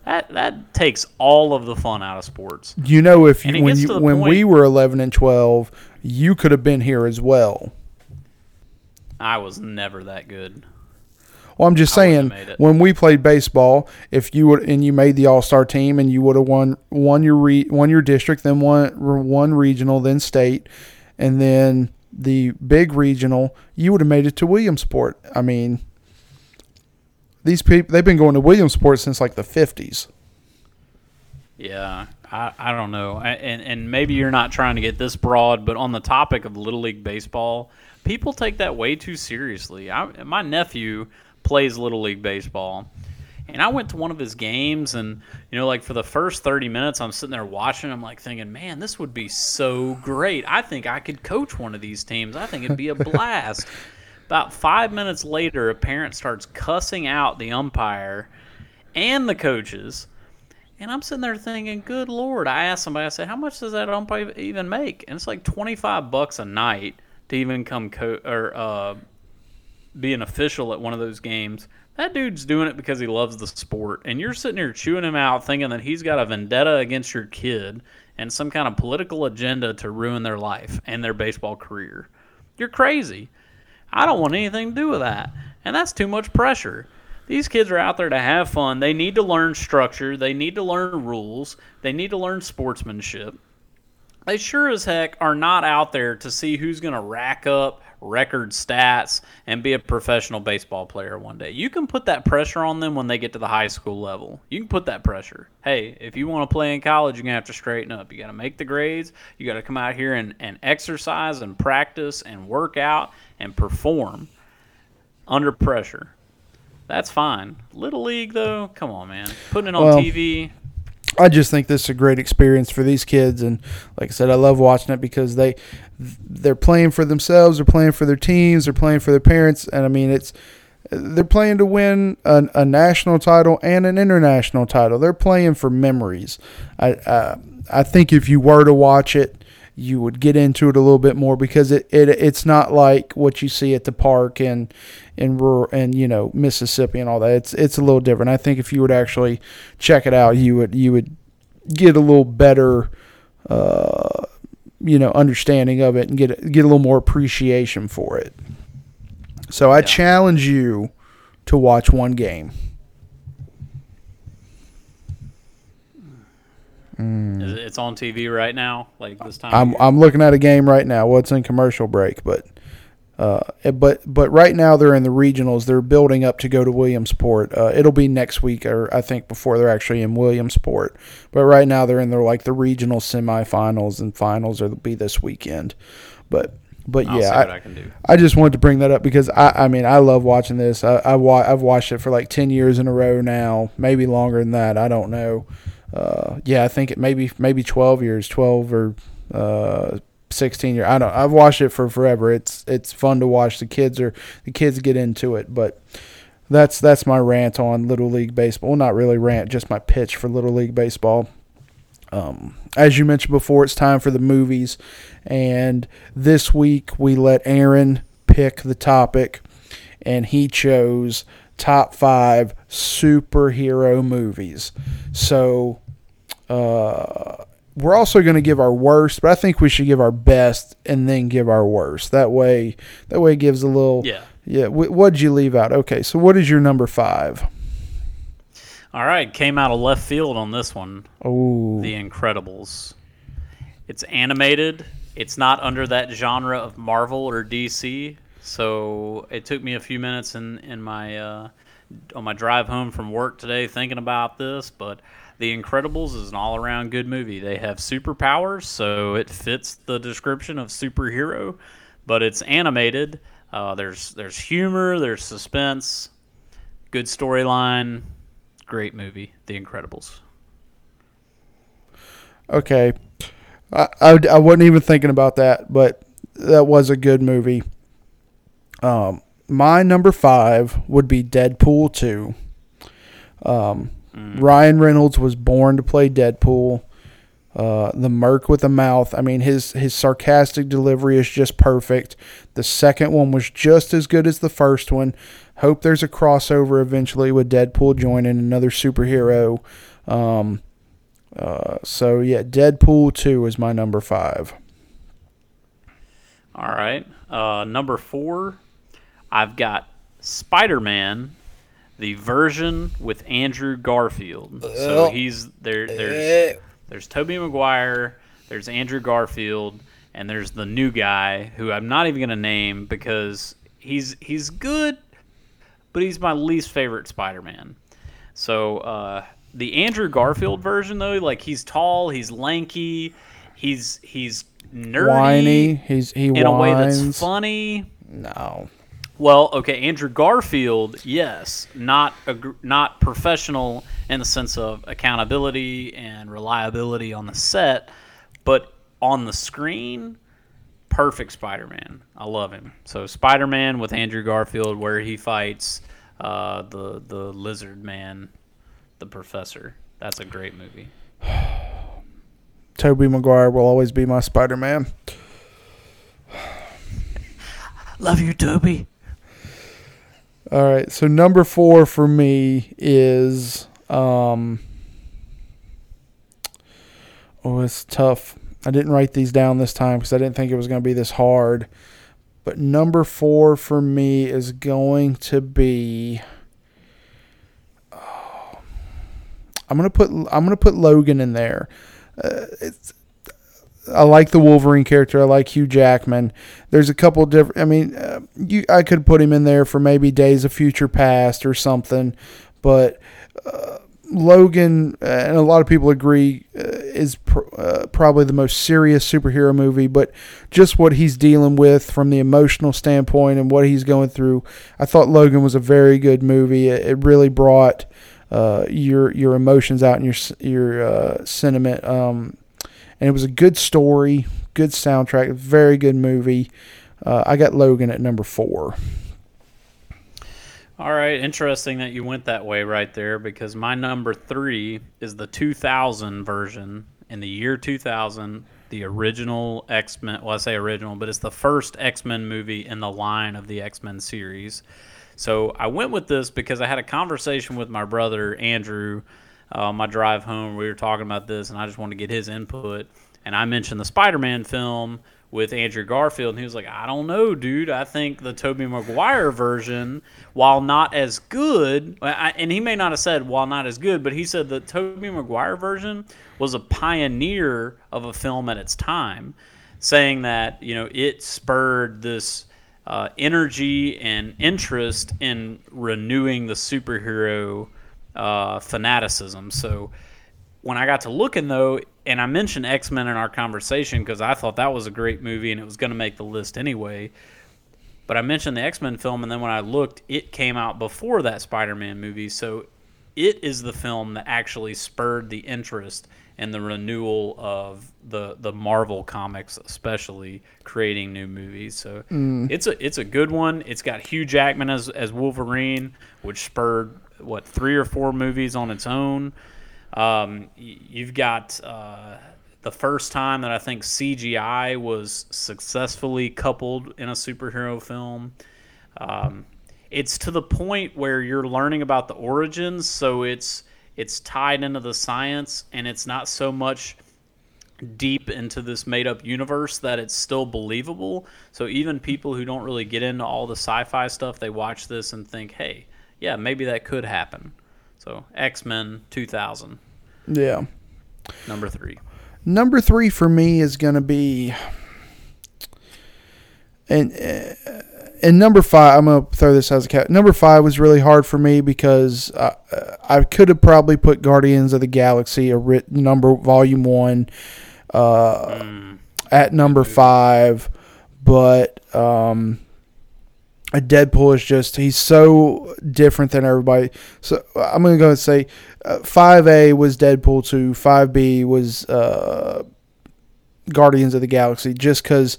That that takes all of the fun out of sports. You know, if you, when you, when point, we were eleven and twelve, you could have been here as well. I was never that good. Well, I'm just saying when we played baseball, if you would and you made the All Star team and you would have won won your re, won your district, then one one regional, then state, and then the big regional, you would have made it to Williamsport. I mean, these people they've been going to Williamsport since like the 50s. Yeah, I, I don't know, and and maybe you're not trying to get this broad, but on the topic of little league baseball, people take that way too seriously. I, my nephew plays little league baseball. And I went to one of his games, and you know, like for the first thirty minutes, I'm sitting there watching. I'm like thinking, man, this would be so great. I think I could coach one of these teams. I think it'd be a blast. About five minutes later, a parent starts cussing out the umpire and the coaches. And I'm sitting there thinking, good lord. I asked somebody, I said, how much does that umpire even make? And it's like 25 bucks a night to even come co- or uh, be an official at one of those games. That dude's doing it because he loves the sport, and you're sitting here chewing him out, thinking that he's got a vendetta against your kid and some kind of political agenda to ruin their life and their baseball career. You're crazy. I don't want anything to do with that, and that's too much pressure. These kids are out there to have fun. They need to learn structure. They need to learn rules. They need to learn sportsmanship. They sure as heck are not out there to see who's going to rack up record stats, and be a professional baseball player one day. You can put that pressure on them when they get to the high school level. You can put that pressure. Hey, if you want to play in college, you're going to have to straighten up. You got to make the grades. You got to come out here and, and exercise and practice and work out and perform under pressure. That's fine. Little league, though, come on, man. Putting it on well, TV, I just think this is a great experience for these kids, and like I said, I love watching it because they they're playing for themselves, they're playing for their teams, they're playing for their parents, and I mean it's they're playing to win a, a national title and an international title. They're playing for memories. I uh, I think if you were to watch it, you would get into it a little bit more because it, it it's not like what you see at the park and in rural and you know Mississippi and all that. It's it's a little different. I think if you would actually check it out, you would you would get a little better. Uh, you know, understanding of it and get get a little more appreciation for it. So I Yeah. challenge you to watch one game. Is it- It's on TV right now, like this time. I'm? I'm looking at a game right now. Well, it's in commercial break, but uh, but but right now they're in the regionals. They're building up to go to Williamsport. Uh, it'll be next week, or I think before they're actually in Williamsport. But right now they're in their like the regional semifinals and finals. Will be this weekend. But but I'll yeah, I, what I can do. I just wanted to bring that up because I, I mean, I love watching this. I, I wa- I've watched it for like 10 years in a row now, maybe longer than that. I don't know. Uh, yeah, I think it maybe, maybe 12 years, 12 or, uh, 16 years. I don't, I've watched it for forever. It's, it's fun to watch. The kids are, the kids get into it, but that's, that's my rant on Little League Baseball. Well, not really rant, just my pitch for Little League Baseball. Um, as you mentioned before, it's time for the movies. And this week we let Aaron pick the topic, and he chose top five superhero movies. So uh, we're also going to give our worst, but I think we should give our best and then give our worst. That way, that way it gives a little. Yeah. Yeah. Wh- what'd you leave out? Okay. So what is your number five? All right, came out of left field on this one. Oh. The Incredibles. It's animated. It's not under that genre of Marvel or DC. So it took me a few minutes in in my uh, on my drive home from work today thinking about this, but The Incredibles is an all around good movie. They have superpowers, so it fits the description of superhero, but it's animated. Uh, there's there's humor, there's suspense, good storyline, great movie, The Incredibles. Okay. I, I, I wasn't even thinking about that, but that was a good movie. Um, my number five would be Deadpool 2. Um, Ryan Reynolds was born to play Deadpool. Uh, the Merc with a mouth. I mean, his his sarcastic delivery is just perfect. The second one was just as good as the first one. Hope there's a crossover eventually with Deadpool joining another superhero. Um, uh, so yeah, Deadpool two is my number five. All right. Uh, number four, I've got Spider Man, the version with Andrew Garfield. So he's there. There's there's Tobey Maguire, there's Andrew Garfield, and there's the new guy who I'm not even gonna name because he's he's good, but he's my least favorite Spider Man. So uh, the Andrew Garfield version though, like he's tall, he's lanky, he's he's nerdy Whiny. He's he in a way that's whines. funny. No. Well, okay, Andrew Garfield, yes, not ag- not professional in the sense of accountability and reliability on the set, but on the screen, perfect Spider-Man. I love him. So Spider-Man with Andrew Garfield, where he fights uh, the the Lizard Man, the Professor. That's a great movie. Tobey Maguire will always be my Spider Man. Love you, Tobey. All right, so number four for me is um. Oh, it's tough. I didn't write these down this time because I didn't think it was going to be this hard. But number four for me is going to be. oh, I'm gonna put I'm gonna put Logan in there. Uh, it's I like the Wolverine character. I like Hugh Jackman. There's a couple different. I mean, uh, you I could put him in there for maybe Days of Future Past or something, but uh, Logan uh, and a lot of people agree uh, is pr- uh, probably the most serious superhero movie. But just what he's dealing with from the emotional standpoint and what he's going through, I thought Logan was a very good movie. It, it really brought uh, your your emotions out and your your sentiment. Um, and it was a good story, good soundtrack, very good movie. Uh, I got Logan at number four. All right, interesting that you went that way right there because my number three is the 2000 version in the year 2000 the original X Men. Well, I say original, but it's the first X Men movie in the line of the X Men series. So I went with this because I had a conversation with my brother Andrew uh, my drive home. We were talking about this, and I just wanted to get his input. And I mentioned the Spider Man film with Andrew Garfield, and he was like, I don't know, dude. I think the Tobey Maguire version, while not as good, and he may not have said while not as good, but he said the Tobey Maguire version was a pioneer of a film at its time, saying that, you know, it spurred this uh, energy and interest in renewing the superhero uh, fanaticism. So when I got to looking, though, and I mentioned X Men in our conversation because I thought that was a great movie and it was going to make the list anyway. But I mentioned the X Men film, and then when I looked, it came out before that Spider Man movie. So it is the film that actually spurred the interest and the renewal of the the Marvel comics, especially creating new movies. So mm. it's a it's a good one. It's got Hugh Jackman as as Wolverine, which spurred what three or four movies on its own. Um, you've got uh, the first time that I think CGI was successfully coupled in a superhero film. Um, it's to the point where you're learning about the origins, so it's it's tied into the science, and it's not so much deep into this made up universe that it's still believable. So even people who don't really get into all the sci-fi stuff, they watch this and think, "Hey, yeah, maybe that could happen." So X Men 2000. Yeah. Number three. Number three for me is going to be, and uh, and number five. I'm going to throw this as a cat. Number five was really hard for me because I, I could have probably put Guardians of the Galaxy a writ, number volume one uh, mm. at number five, but um, Deadpool is just he's so different than everybody. So I'm gonna go and say uh, five uh, A was Deadpool two, five B was uh, Guardians of the Galaxy, just because.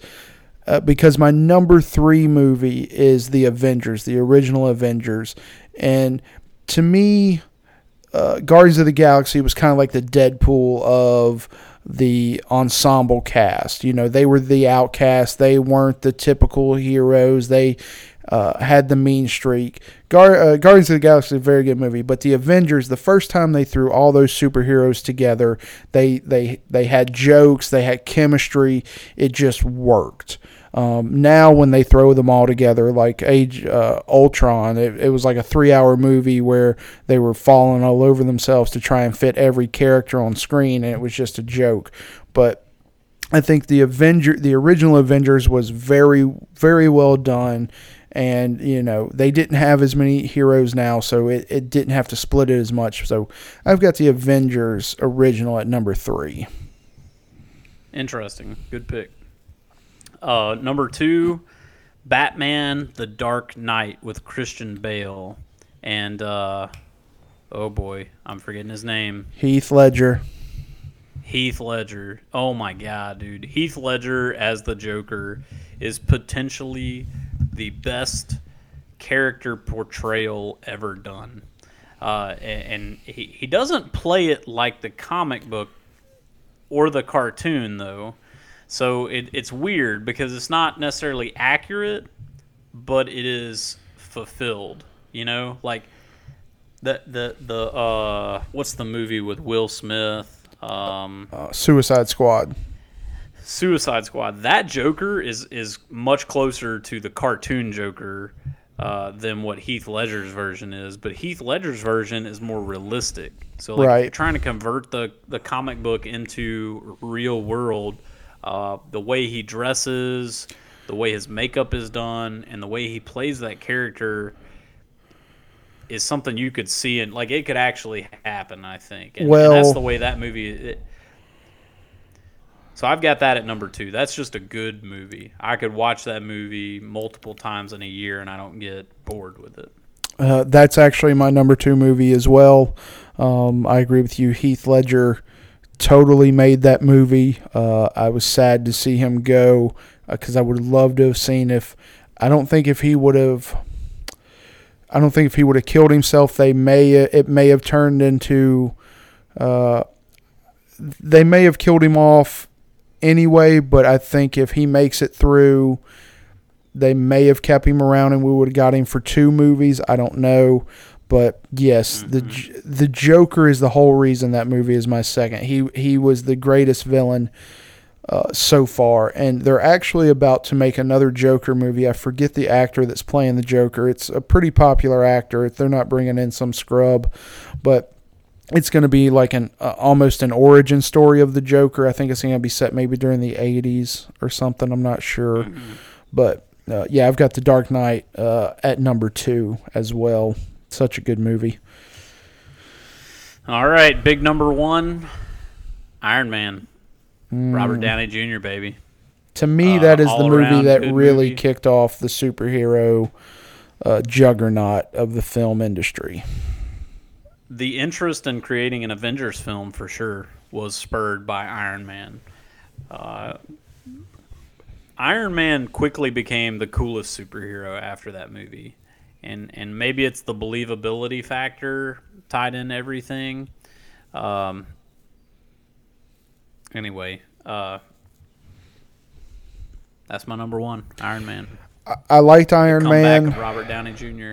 Uh, because my number three movie is the Avengers, the original Avengers, and to me, uh, Guardians of the Galaxy was kind of like the Deadpool of the ensemble cast. You know, they were the outcast. They weren't the typical heroes. They uh, had the mean streak. Gar- uh, Guardians of the Galaxy a very good movie, but the Avengers, the first time they threw all those superheroes together, they they they had jokes, they had chemistry. It just worked. Um, now, when they throw them all together, like Age uh, Ultron, it, it was like a three-hour movie where they were falling all over themselves to try and fit every character on screen, and it was just a joke. But I think the Avenger, the original Avengers, was very, very well done and you know they didn't have as many heroes now so it, it didn't have to split it as much. So i've got the avengers original at number three. Interesting. Good pick. Uh, number two batman the dark knight with christian bale. And uh, oh boy i'm forgetting his name. Heath ledger. Heath Ledger. Oh my god, dude. Heath Ledger as the Joker is potentially the best character portrayal ever done. Uh, and he, he doesn't play it like the comic book or the cartoon, though. So it, it's weird because it's not necessarily accurate, but it is fulfilled. You know, like the the the uh, what's the movie with Will Smith? Um, uh, Suicide Squad. Suicide Squad. That Joker is is much closer to the cartoon Joker uh, than what Heath Ledger's version is. But Heath Ledger's version is more realistic. So like right. trying to convert the the comic book into real world, uh, the way he dresses, the way his makeup is done, and the way he plays that character is something you could see and like it could actually happen. I think. And, well, and that's the way that movie. It, so I've got that at number two. That's just a good movie. I could watch that movie multiple times in a year and I don't get bored with it. Uh, that's actually my number two movie as well. Um, I agree with you. Heath Ledger totally made that movie. Uh, I was sad to see him go because uh, I would love to have seen if. I don't think if he would have. I don't think if he would have killed himself, they may it may have turned into. Uh, they may have killed him off anyway. But I think if he makes it through, they may have kept him around and we would have got him for two movies. I don't know. But yes, the J- the Joker is the whole reason that movie is my second. He he was the greatest villain uh, so far, and they're actually about to make another Joker movie. I forget the actor that's playing the Joker. It's a pretty popular actor. If they're not bringing in some scrub, but it's going to be like an uh, almost an origin story of the Joker. I think it's going to be set maybe during the 80s or something. I'm not sure, but uh, yeah, I've got the Dark Knight uh, at number two as well. Such a good movie. All right, big number one, Iron Man, Mm. Robert Downey Jr. Baby. To me, Uh, that is the movie that really movie. kicked off the superhero uh, juggernaut of the film industry. The interest in creating an Avengers film for sure was spurred by Iron Man. Uh, Iron Man quickly became the coolest superhero after that movie, and and maybe it's the believability factor tied in everything. Um, anyway, uh, that's my number one, Iron Man. I liked Iron Man. Robert Downey Jr.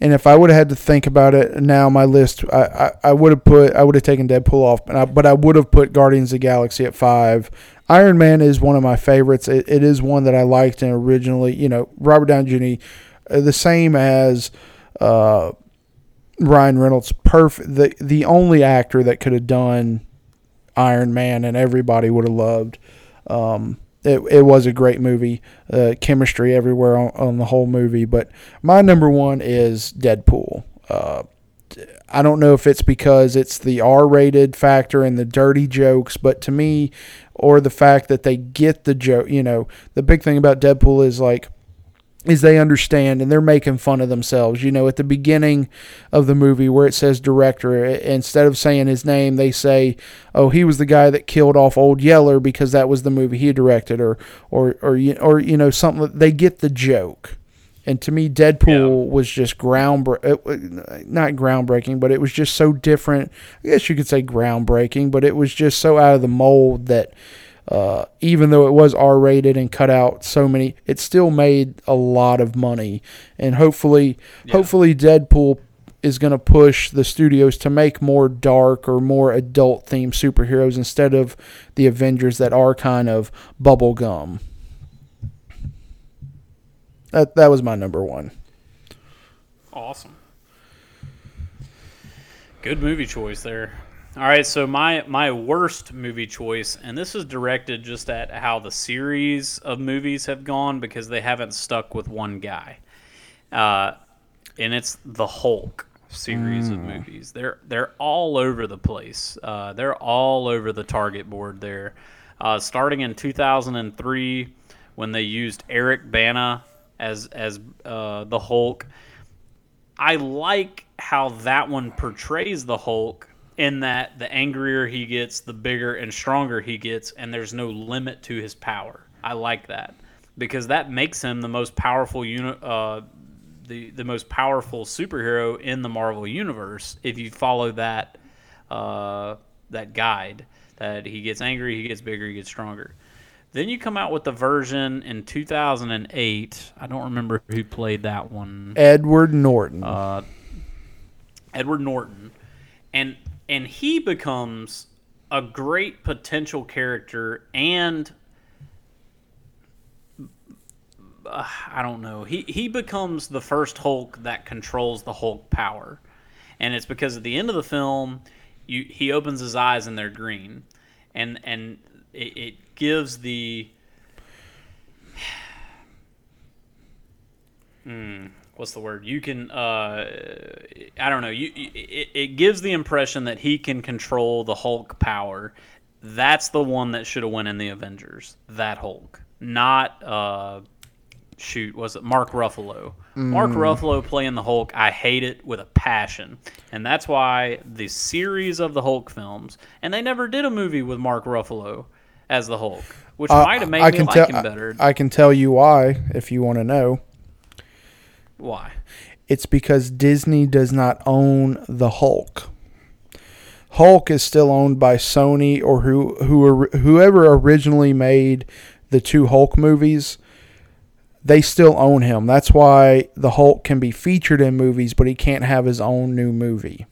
And if I would have had to think about it now, my list, I, I, I would have put, I would have taken Deadpool off, but I, but I would have put Guardians of the Galaxy at five. Iron Man is one of my favorites. It, it is one that I liked and originally, you know, Robert Downey Jr. Uh, the same as uh, Ryan Reynolds. Perfect. The the only actor that could have done Iron Man and everybody would have loved. Um, it, it was a great movie. Uh, chemistry everywhere on, on the whole movie. But my number one is Deadpool. Uh, I don't know if it's because it's the R rated factor and the dirty jokes, but to me, or the fact that they get the joke, you know, the big thing about Deadpool is like, is they understand and they're making fun of themselves. You know, at the beginning of the movie where it says director, instead of saying his name, they say, "Oh, he was the guy that killed off Old Yeller because that was the movie he directed," or or or you or you know something. They get the joke. And to me, Deadpool was just ground, uh, uh, not groundbreaking, but it was just so different. I guess you could say groundbreaking, but it was just so out of the mold that uh, even though it was R rated and cut out so many, it still made a lot of money. And hopefully, hopefully, Deadpool is going to push the studios to make more dark or more adult themed superheroes instead of the Avengers that are kind of bubblegum. That that was my number one. Awesome. Good movie choice there. All right, so my my worst movie choice, and this is directed just at how the series of movies have gone because they haven't stuck with one guy, uh, and it's the Hulk series of movies. They're they're all over the place. Uh, they're all over the target board there. Uh, starting in 2003, when they used Eric Bana as as uh, the Hulk. I like how that one portrays the Hulk in that the angrier he gets, the bigger and stronger he gets, and there's no limit to his power. I like that because that makes him the most powerful uni- uh, the the most powerful superhero in the Marvel universe. If you follow that uh, that guide, that he gets angry, he gets bigger, he gets stronger. Then you come out with the version in 2008. I don't remember who played that one. Edward Norton. Uh, Edward Norton, and and he becomes a great potential character and uh, I don't know. He he becomes the first Hulk that controls the Hulk power, and it's because at the end of the film, you he opens his eyes and they're green, and and it, it gives the Hmm, what's the word? You can uh, I don't know. You, it, it gives the impression that he can control the Hulk power. That's the one that should have went in the Avengers. That Hulk, not uh, shoot, was it Mark Ruffalo? Mark Ruffalo playing the Hulk, I hate it with a passion, and that's why the series of the Hulk films, and they never did a movie with Mark Ruffalo as the Hulk, which Uh, might have made I me can like him better. I can tell you why if you want to know. Why? It's because Disney does not own the Hulk. Hulk is still owned by Sony or who who whoever originally made the two Hulk movies. They still own him. That's why the Hulk can be featured in movies, but he can't have his own new movie.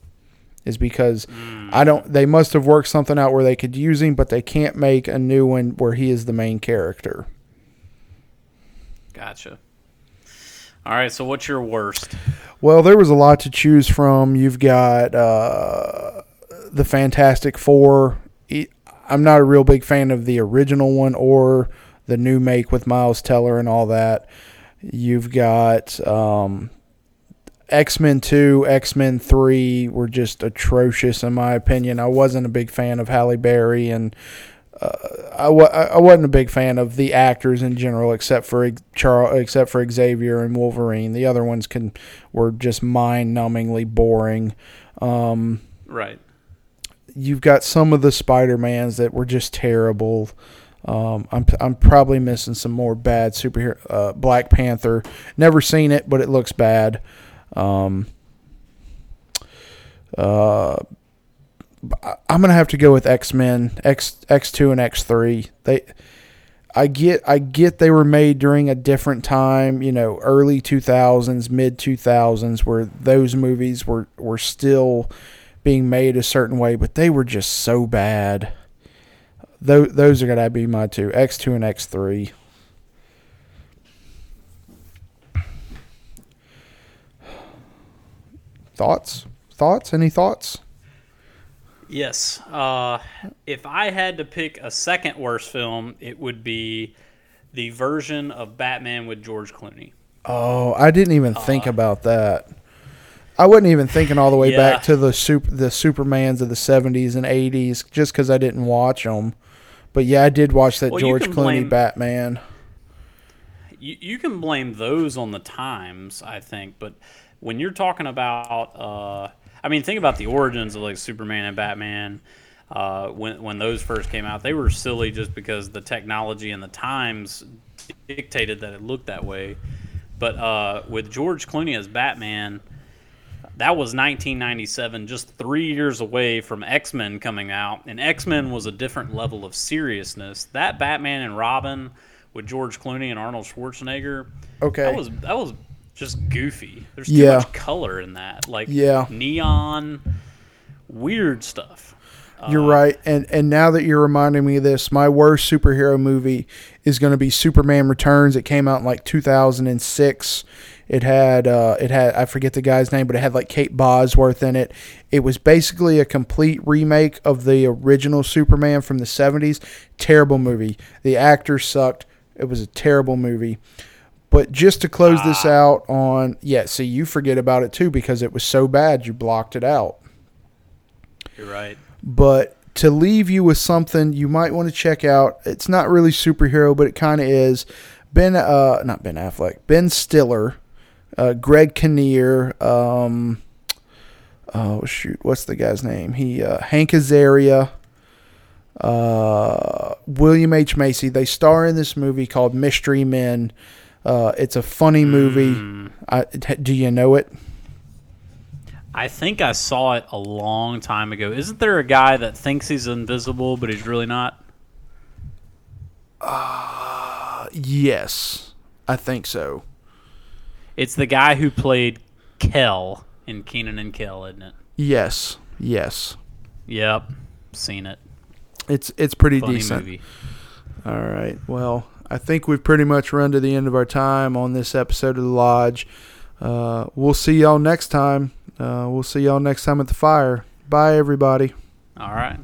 Is because hmm. I don't. They must have worked something out where they could use him, but they can't make a new one where he is the main character. Gotcha. All right, so what's your worst? Well, there was a lot to choose from. You've got uh, the Fantastic Four. I'm not a real big fan of the original one or the new make with Miles Teller and all that. You've got um, X Men 2, X Men 3 were just atrocious, in my opinion. I wasn't a big fan of Halle Berry, and I, wa- wasn't a big fan of the actors in general, except for Charles, except for Xavier and Wolverine. The other ones can were just mind-numbingly boring. Um, Right. you've got some of the Spider-Mans that were just terrible. Um, I'm I'm probably missing some more bad superhero. Uh, Black Panther, never seen it, but it looks bad. Um, uh, I- I'm gonna have to go with X Men, X X two and X three. They, I get I get they were made during a different time, you know, early 2000s, mid 2000s, where those movies were were still being made a certain way, but they were just so bad. Those those are gonna be my two X two and X three. Thoughts? Thoughts? Any thoughts? Yes. Uh, if I had to pick a second worst film, it would be the version of Batman with George Clooney. Oh, I didn't even think about that. I wasn't even thinking all the way Yeah. back to the super the Supermans of the seventies and eighties, just because I didn't watch them. But yeah, I did watch that Well, George Clooney blame- Batman. You, you can blame those on the times, I think, but when you're talking about, uh, I mean, think about the origins of like Superman and Batman. Uh, when when those first came out, they were silly just because the technology and the times dictated that it looked that way. But uh, with George Clooney as Batman, that was 1997, just three years away from X Men coming out, and X Men was a different level of seriousness. That Batman and Robin with George Clooney and Arnold Schwarzenegger, Okay. that was that was just goofy. There's too Yeah. much color in that, like Yeah. neon, weird stuff. You're Uh, right, and and now that you're reminding me of this, my worst superhero movie is going to be Superman Returns. It came out in like 2006. It had uh, it had I forget the guy's name, but it had like Kate Bosworth in it. It was basically a complete remake of the original Superman from the 70s. Terrible movie. The actors sucked. It was a terrible movie. But just to close this out on, yeah, see, you forget about it too because it was so bad you blocked it out You're right. but to leave you with something you might want to check out. It's not really superhero, but it kind of is. Ben, uh, not Ben Affleck, Ben Stiller, uh, Greg Kinnear, um, oh shoot, what's the guy's name? He, uh, Hank Azaria, uh, William H Macy. They star in this movie called Mystery Men. Uh, it's a funny movie. I, do you know it? I think I saw it a long time ago. Isn't there a guy that thinks he's invisible, but he's really not? Yes, I think so. It's the guy who played Kel in Kenan and Kel, isn't it? Yes, yes. Yep, seen it. It's it's pretty Funny decent. movie. All right. Well, I think we've pretty much run to the end of our time on this episode of the Lodge. Uh, we'll see y'all next time. Uh, we'll see y'all next time at the fire. Bye, everybody. All right.